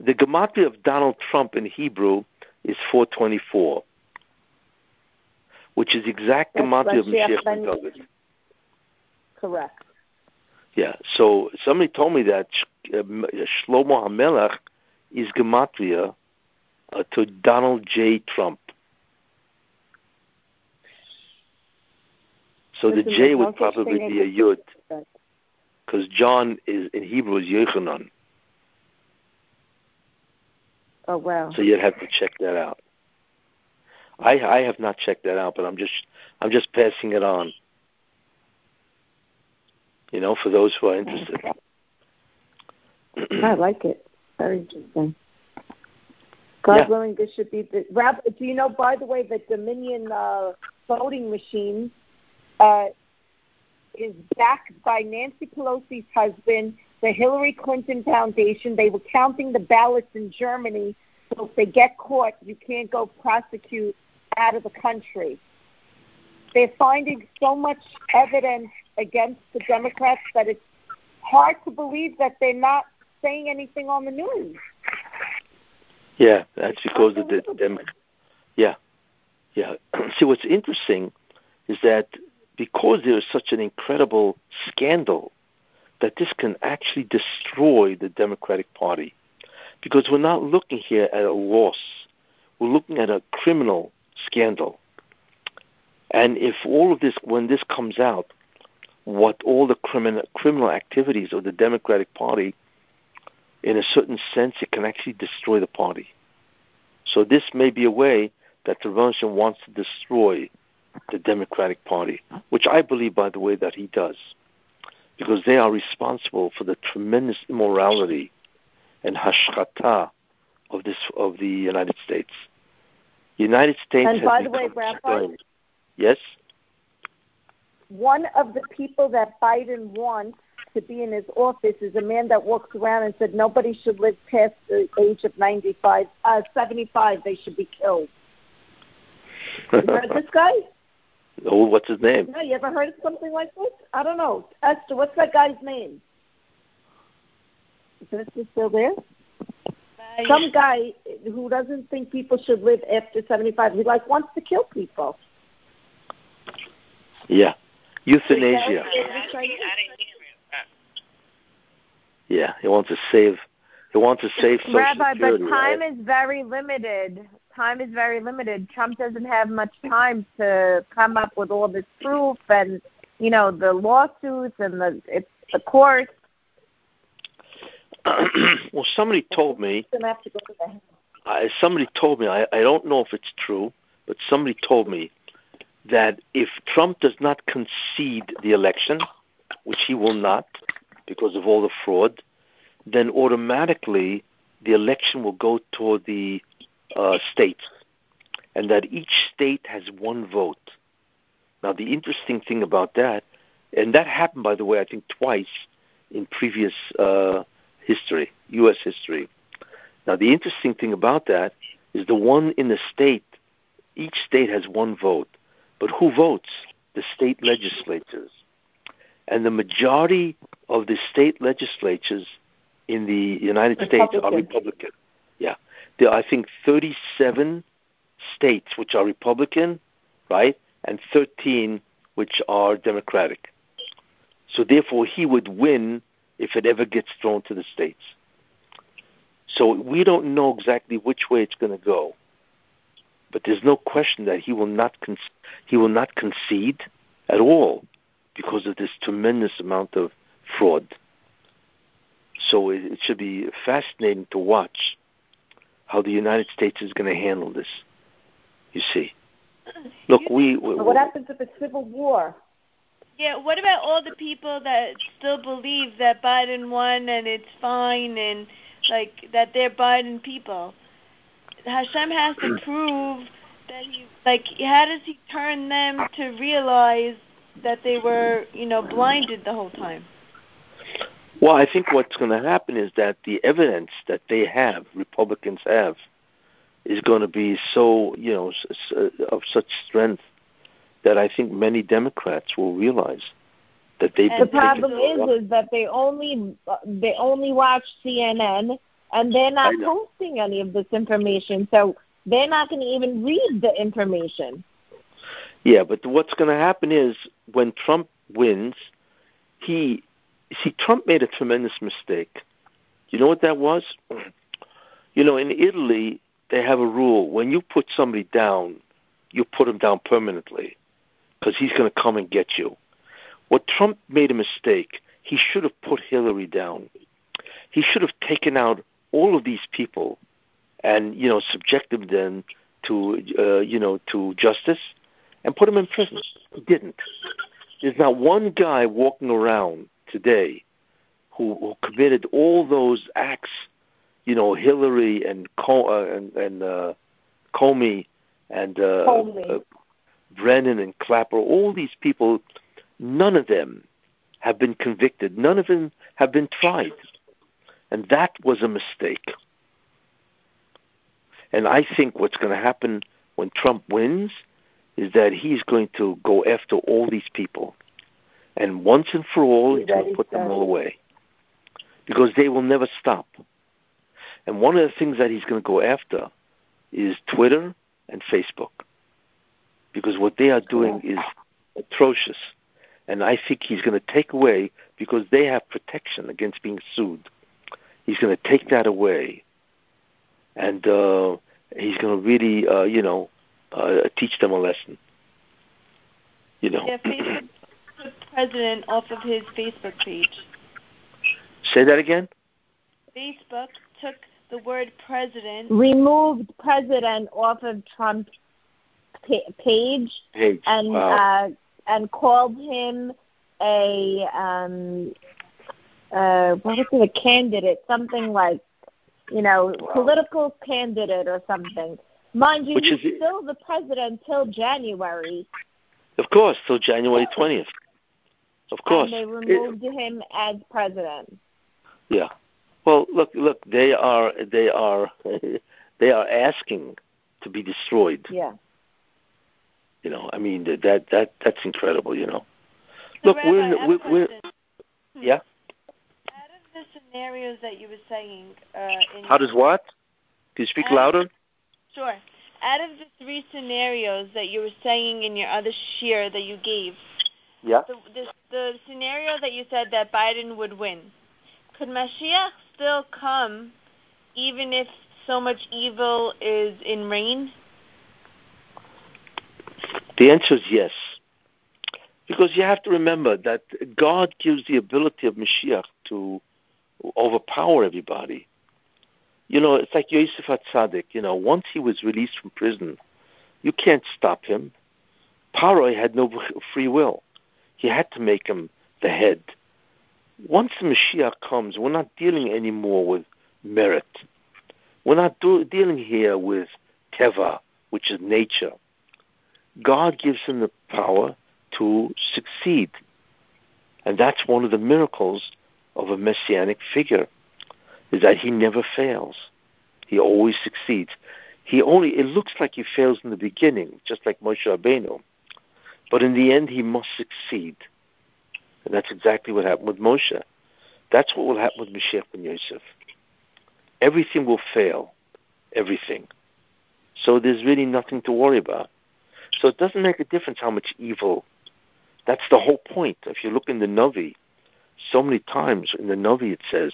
The gematria of Donald Trump in Hebrew is 424, which is exact That's gematria of Mashiach ben- David. Correct. Yeah. So somebody told me that Sh- uh, Shlomo HaMelech is gematria uh, to Donald J. Trump. So the J would probably be a Yud, because John is in Hebrew is Yochanan. Oh wow. So you'd have to check that out. I I have not checked that out, but I'm just I'm just passing it on. You know, for those who are interested. I like it. Very interesting. God Yeah. willing, this should be the. Do you know, by the way, that Dominion uh, voting machine uh, is backed by Nancy Pelosi's husband, the Hillary Clinton Foundation. They were counting the ballots in Germany, so if they get caught, you can't go prosecute out of the country. They're finding so much evidence against the Democrats that it's hard to believe that they're not saying anything on the news. Yeah, that's because of the dem- Yeah, yeah. See, what's interesting is that because there is such an incredible scandal, that this can actually destroy the Democratic Party. Because we're not looking here at a loss, we're looking at a criminal scandal. And if all of this, when this comes out, what all the criminal criminal activities of the Democratic Party, in a certain sense, it can actually destroy the party. So this may be a way that Revolution wants to destroy the Democratic Party, which I believe, by the way, that he does, because they are responsible for the tremendous immorality and hashkata of this of the United States. The United States And by the way, strained. Yes. one of the people that Biden wants to be in his office is a man that walks around and said nobody should live past the age of 95, uh, 75. They should be killed. You heard this guy? oh, what's his name? No, you ever heard of something like this? I don't know. Esther, what's that guy's name? Is Esther still there? Some guy who doesn't think people should live after 75. He like wants to kill people. Yeah, euthanasia. Exactly. I didn't, I didn't hear it. Yeah, he wants to save. He wants to save Social Rabbi, but time right? is very limited. Time is very limited. Trump doesn't have much time to come up with all this proof and you know the lawsuits and the it's the courts. well, somebody told me. He's gonna have to go to the I, somebody told me. I, I don't know if it's true, but somebody told me that if Trump does not concede the election, which he will not because of all the fraud, then automatically the election will go toward the uh, states, and that each state has one vote. Now, the interesting thing about that, and that happened, by the way, I think twice in previous uh, history, U.S. history. Now, the interesting thing about that is the one in the state, each state has one vote. But who votes? The state legislatures. And the majority of the state legislatures in the United States are Republican. Republican. Yeah. There are, I think, 37 states which are Republican, right? And 13 which are Democratic. So therefore, he would win if it ever gets thrown to the states. So we don't know exactly which way it's going to go, but there's no question that he will not con- he will not concede at all because of this tremendous amount of fraud. So it, it should be fascinating to watch how the United States is going to handle this. You see, uh, look, we, we But what happens if it's civil war? Yeah, what about all the people that still believe that Biden won and it's fine and like that they're Biden people? Hashem has to mm. prove that he like how does he turn them to realize that they were, you know, blinded the whole time? Well, I think what's going to happen is that the evidence that they have, Republicans have, is going to be so, you know, of such strength that I think many Democrats will realize that they've And The been taken problem is, is that they only they only watch CNN and they're not posting any of this information, so they're not going to even read the information. Yeah, but what's going to happen is when Trump wins, he see Trump made a tremendous mistake. You know what that was? You know, in Italy they have a rule: when you put somebody down, you put them down permanently, because he's going to come and get you. What Trump made a mistake. He should have put Hillary down. He should have taken out all of these people, and you know, subjected them to uh, you know to justice and put them in prison. He didn't. There's not one guy walking around today who, who committed all those acts, you know, Hillary and Co- uh, and, and uh, Comey and uh, Comey. Brennan and Clapper. All these people, none of them have been convicted. None of them have been tried, and that was a mistake. And I think what's going to happen when Trump wins is that he's going to go after all these people. And once and for all, he's going to put them all away. Because they will never stop. And one of the things that he's going to go after is Twitter and Facebook. Because what they are doing is atrocious. And I think he's going to take away because they have protection against being sued. He's going to take that away, and uh, he's going to really, uh, you know, uh, teach them a lesson. You know. Yeah, Facebook took president off of his Facebook page. Say that again. Facebook took the word president. Removed president off of Trump's pa- page Page. and wow. uh, and called him a um uh what was it a candidate something like you know Wow. political candidate or something mind you Which he's is- still the president till January of course, till January twentieth. Of course. and they It- removed him as president Yeah. Well, look, look. They are, they are, they are asking to be destroyed. yeah You know, I mean that that, that that's incredible. You know. So, Look, Rabbi, we're in I the- have a we're- we're- Hmm. Yeah. Out of the scenarios that you were saying, uh, in How does what? Can you speak louder? Sure. Out of the three scenarios that you were saying in your other share that you gave, Yeah. the, the the scenario that you said that Biden would win, could Mashiach still come, even if so much evil is in reign? The answer is yes. Because you have to remember that God gives the ability of Mashiach to overpower everybody. You know, it's like Yosef HaTzadik. You know, once he was released from prison, you can't stop him. Paroi had no free will. He had to make him the head. Once the Mashiach comes, we're not dealing anymore with merit. We're not do- dealing here with teva, which is nature. God gives him the power to succeed. And that's one of the miracles of a messianic figure, is that he never fails. He always succeeds. He only it looks like he fails in the beginning, just like Moshe Rabbeinu. But in the end he must succeed. And that's exactly what happened with Moshe. That's what will happen with Mashiach ben Yosef. Everything will fail. Everything. So there's really nothing to worry about. So it doesn't make a difference how much evil. That's the whole point. If you look in the Navi, so many times in the Navi it says,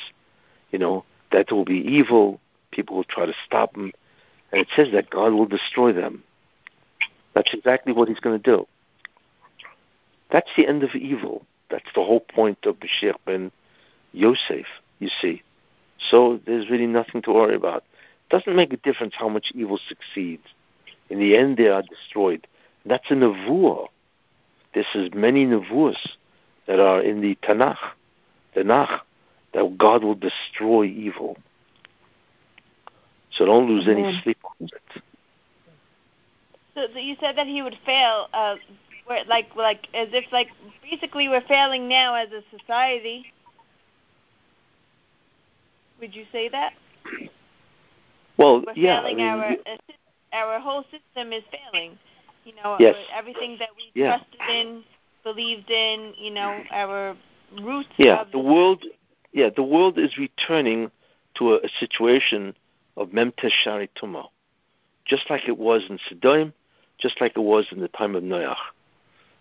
you know, that there will be evil, people will try to stop them, and it says that God will destroy them. That's exactly what he's going to do. That's the end of evil. That's the whole point of Mashiach ben Yosef, you see. So there's really nothing to worry about. It doesn't make a difference how much evil succeeds. In the end, they are destroyed. That's a nevuah. This is many nevuahs that are in the Tanakh, Tanakh, that God will destroy evil. So don't lose any sleep on it. So, so you said that he would fail, uh, where, like like as if like basically we're failing now as a society. Would you say that? Well, We're yeah, I mean, our you- uh, sys- our whole system is failing. You know, Yes. everything that we Yeah. trusted in, believed in. You know, our roots. Yeah, the world. Yeah, the world is returning to a, a situation of memtes sha'arei tumah, just like it was in Sodom, just like it was in the time of Noach.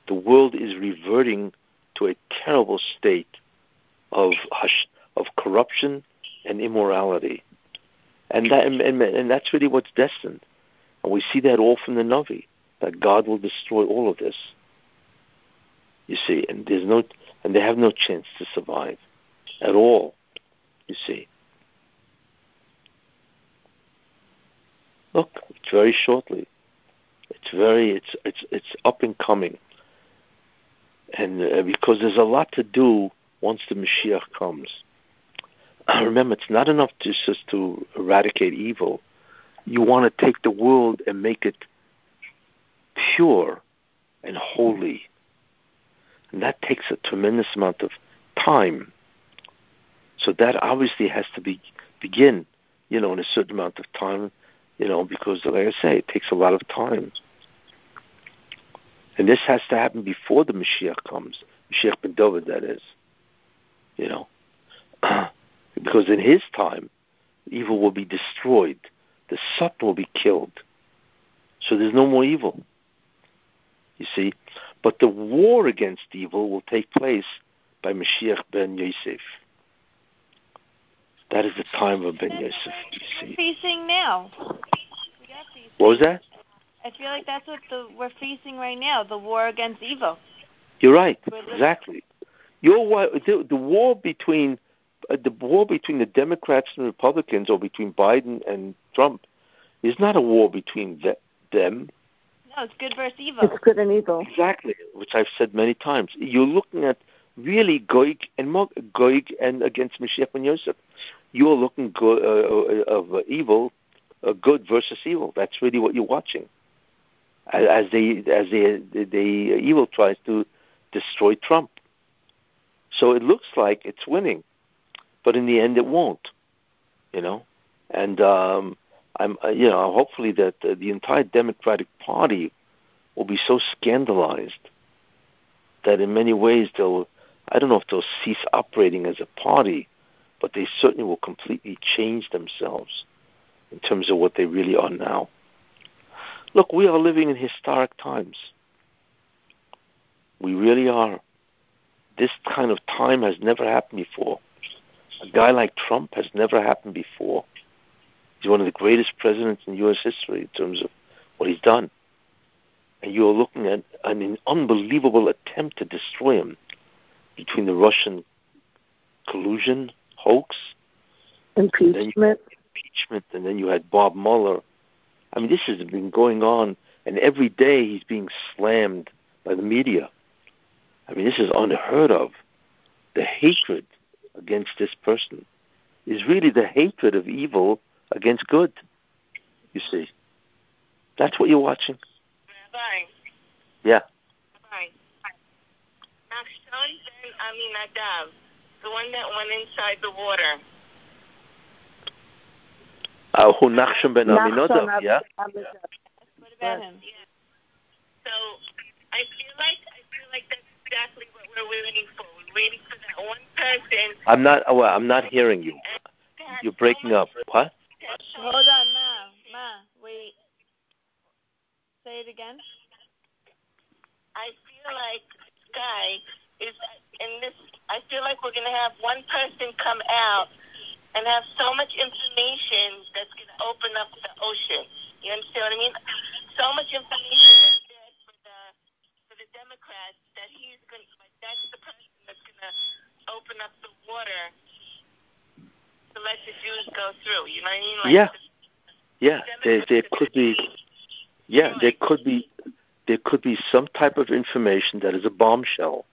The world is reverting to a terrible state of hush, of corruption and immorality, and that and, and, and that's really what's destined. And we see that all from the Navi that God will destroy all of this. You see, and there's no and they have no chance to survive at all. You see. Look, it's very shortly. It's very it's it's it's up and coming. And uh, because there's a lot to do once the Mashiach comes. Remember, it's not enough to just to eradicate evil. You want to take the world and make it pure and holy. And that takes a tremendous amount of time. So that obviously has to be begin, you know, in a certain amount of time, you know, because like I say, it takes a lot of time. And this has to happen before the Mashiach comes. Mashiach ben David, that is. You know. because in his time, evil will be destroyed. The Satan will be killed. So there's no more evil. You see? But the war against evil will take place by Mashiach ben Yosef. That is the time of Ben Yosef. we're see. facing now. What was that? I feel like that's what the, we're facing right now, the war against evil. You're right. Exactly. Your the, the war between uh, the war between the Democrats and Republicans, or between Biden and Trump, is not a war between the, them. No, it's good versus evil. It's good and evil. Exactly, which I've said many times. You're looking at really Goig and Mo- Goig and against Mashiach ben Yosef. You're looking go- uh, uh, of uh, evil, uh, good versus evil. That's really what you're watching. As, as they as they the, the evil tries to destroy Trump. So it looks like it's winning, but in the end it won't. You know, and um, I'm uh, you know hopefully that uh, the entire Democratic Party will be so scandalized that in many ways they'll I don't know if they'll cease operating as a party, but they certainly will completely change themselves in terms of what they really are now. Look, we are living in historic times. We really are. This kind of time has never happened before. A guy like Trump has never happened before. He's one of the greatest presidents in U.S. history in terms of what he's done. And you're looking at an unbelievable attempt to destroy him between the Russian collusion, hoax, Impeachment. impeachment, and then you had Bob Mueller. I mean, this has been going on, and every day he's being slammed by the media. I mean, this is unheard of. The hatred against this person is really the hatred of evil against good. You see, that's what you're watching. Rabbi. Yeah. Rabbi. Nachshon ben Aminadav, the one that went inside the water. Uh, who Nachshon ben Aminadav, Nachshon yeah? What about him? So I feel like I feel like that's exactly what we're waiting for. We're waiting for that one person. I'm not. Oh, well, I'm not hearing you. You're breaking much- up. What? Hold on, Ma. Ma, wait. Say it again. I feel like Sky is in this. I feel like we're gonna have one person come out and have so much information that's gonna open up the ocean. You understand what I mean? So much information that's for the for the Democrats that he's gonna. Like, that's the person that's gonna open up the water to let the Jews go through. You know what I mean? Like Yeah. the Yeah, there, there could gonna be. Yeah, there could be. There could be some type of information that is a bombshell,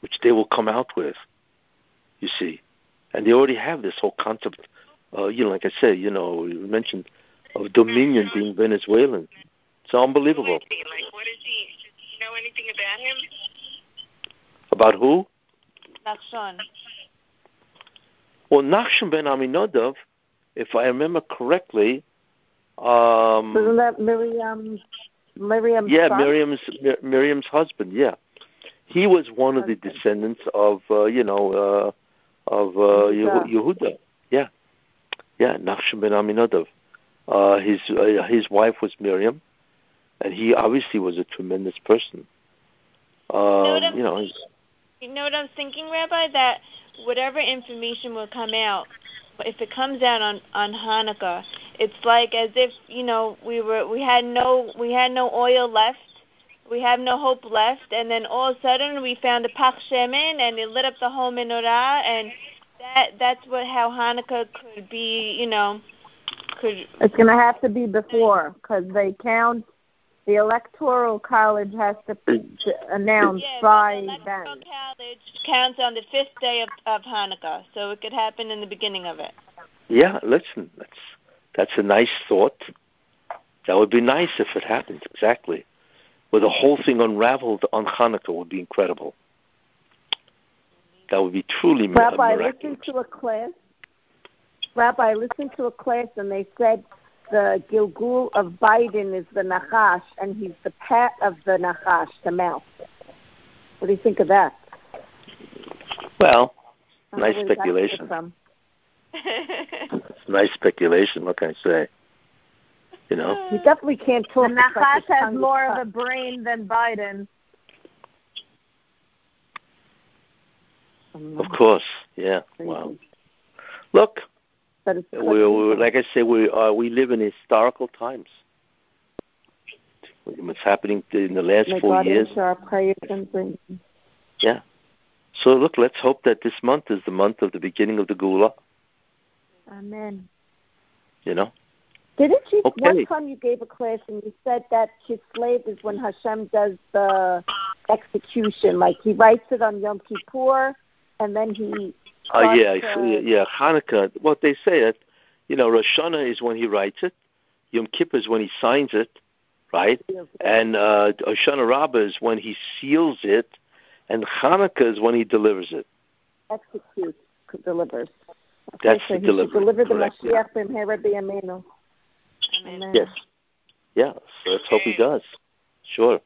which they will come out with. You see, and they already have this whole concept. Uh, you know, like I said, you know, you mentioned of Dominion being Venezuelan. It's unbelievable. is he? Like, what is he? Do you know anything about him? About who? Nachshon. Well, Nachshon ben Aminadav, if I remember correctly, um, Wasn't that Miriam? Miriam's yeah, son? Miriam's Mir- Miriam's husband. Yeah, he was one of the descendants of uh, you know uh, of uh, Yehuda. Yehu- Yehuda. Yeah, yeah, Nachshon ben Aminadav. Uh, his uh, his wife was Miriam, and he obviously was a tremendous person. Um, you know, he's, You know what I'm thinking, Rabbi? That whatever information will come out, if it comes out on on Hanukkah, it's like as if you know we were we had no we had no oil left, we have no hope left, and then all of a sudden we found a pach shemen and it lit up the whole menorah, and that that's what how Hanukkah could be, you know, could It's to have to be before because they count. The electoral college has to, mm. to announce yeah, by the then. electoral college counts on the fifth day of of Hanukkah, so it could happen in the beginning of it. yeah. Listen, that's that's a nice thought. That would be nice if it happened exactly. Where the whole thing unraveled on Hanukkah would be incredible. That would be truly mi- Rabbi, I listened to a class. Rabbi, I listened to a class, and they said the Gilgul of Biden is the Nachash, and he's the pet of the Nachash, the mouse. What do you think of that? Well, How nice speculation. it's nice speculation. What can I say? You know, you definitely can't talk. The Nachash has more of a brain than Biden. Of course, yeah. Wow. Look, it's we, we, like I say, we uh, we live in historical times. What's happening in the last May four God years? our prayers and bring. So look, let's hope that this month is the month of the beginning of the Geulah. Amen. You know. Didn't you Okay. one time you gave a class and you said that Kislev is when Hashem does the execution, like he writes it on Yom Kippur and then he Oh starts yeah, to- yeah, yeah. Hanukkah. What they say it, you know, Rosh Hashanah is when he writes it. Yom Kippur is when he signs it, right? And uh, Hoshana Rabbah is when he seals it, and Hanukkah is when he delivers it. executes, delivers. That's so the delivery, should deliver the correct, yeah. Mashiach b'mhera b'yameinu. Amen. Yes. Yeah. So let's hope he does. Sure.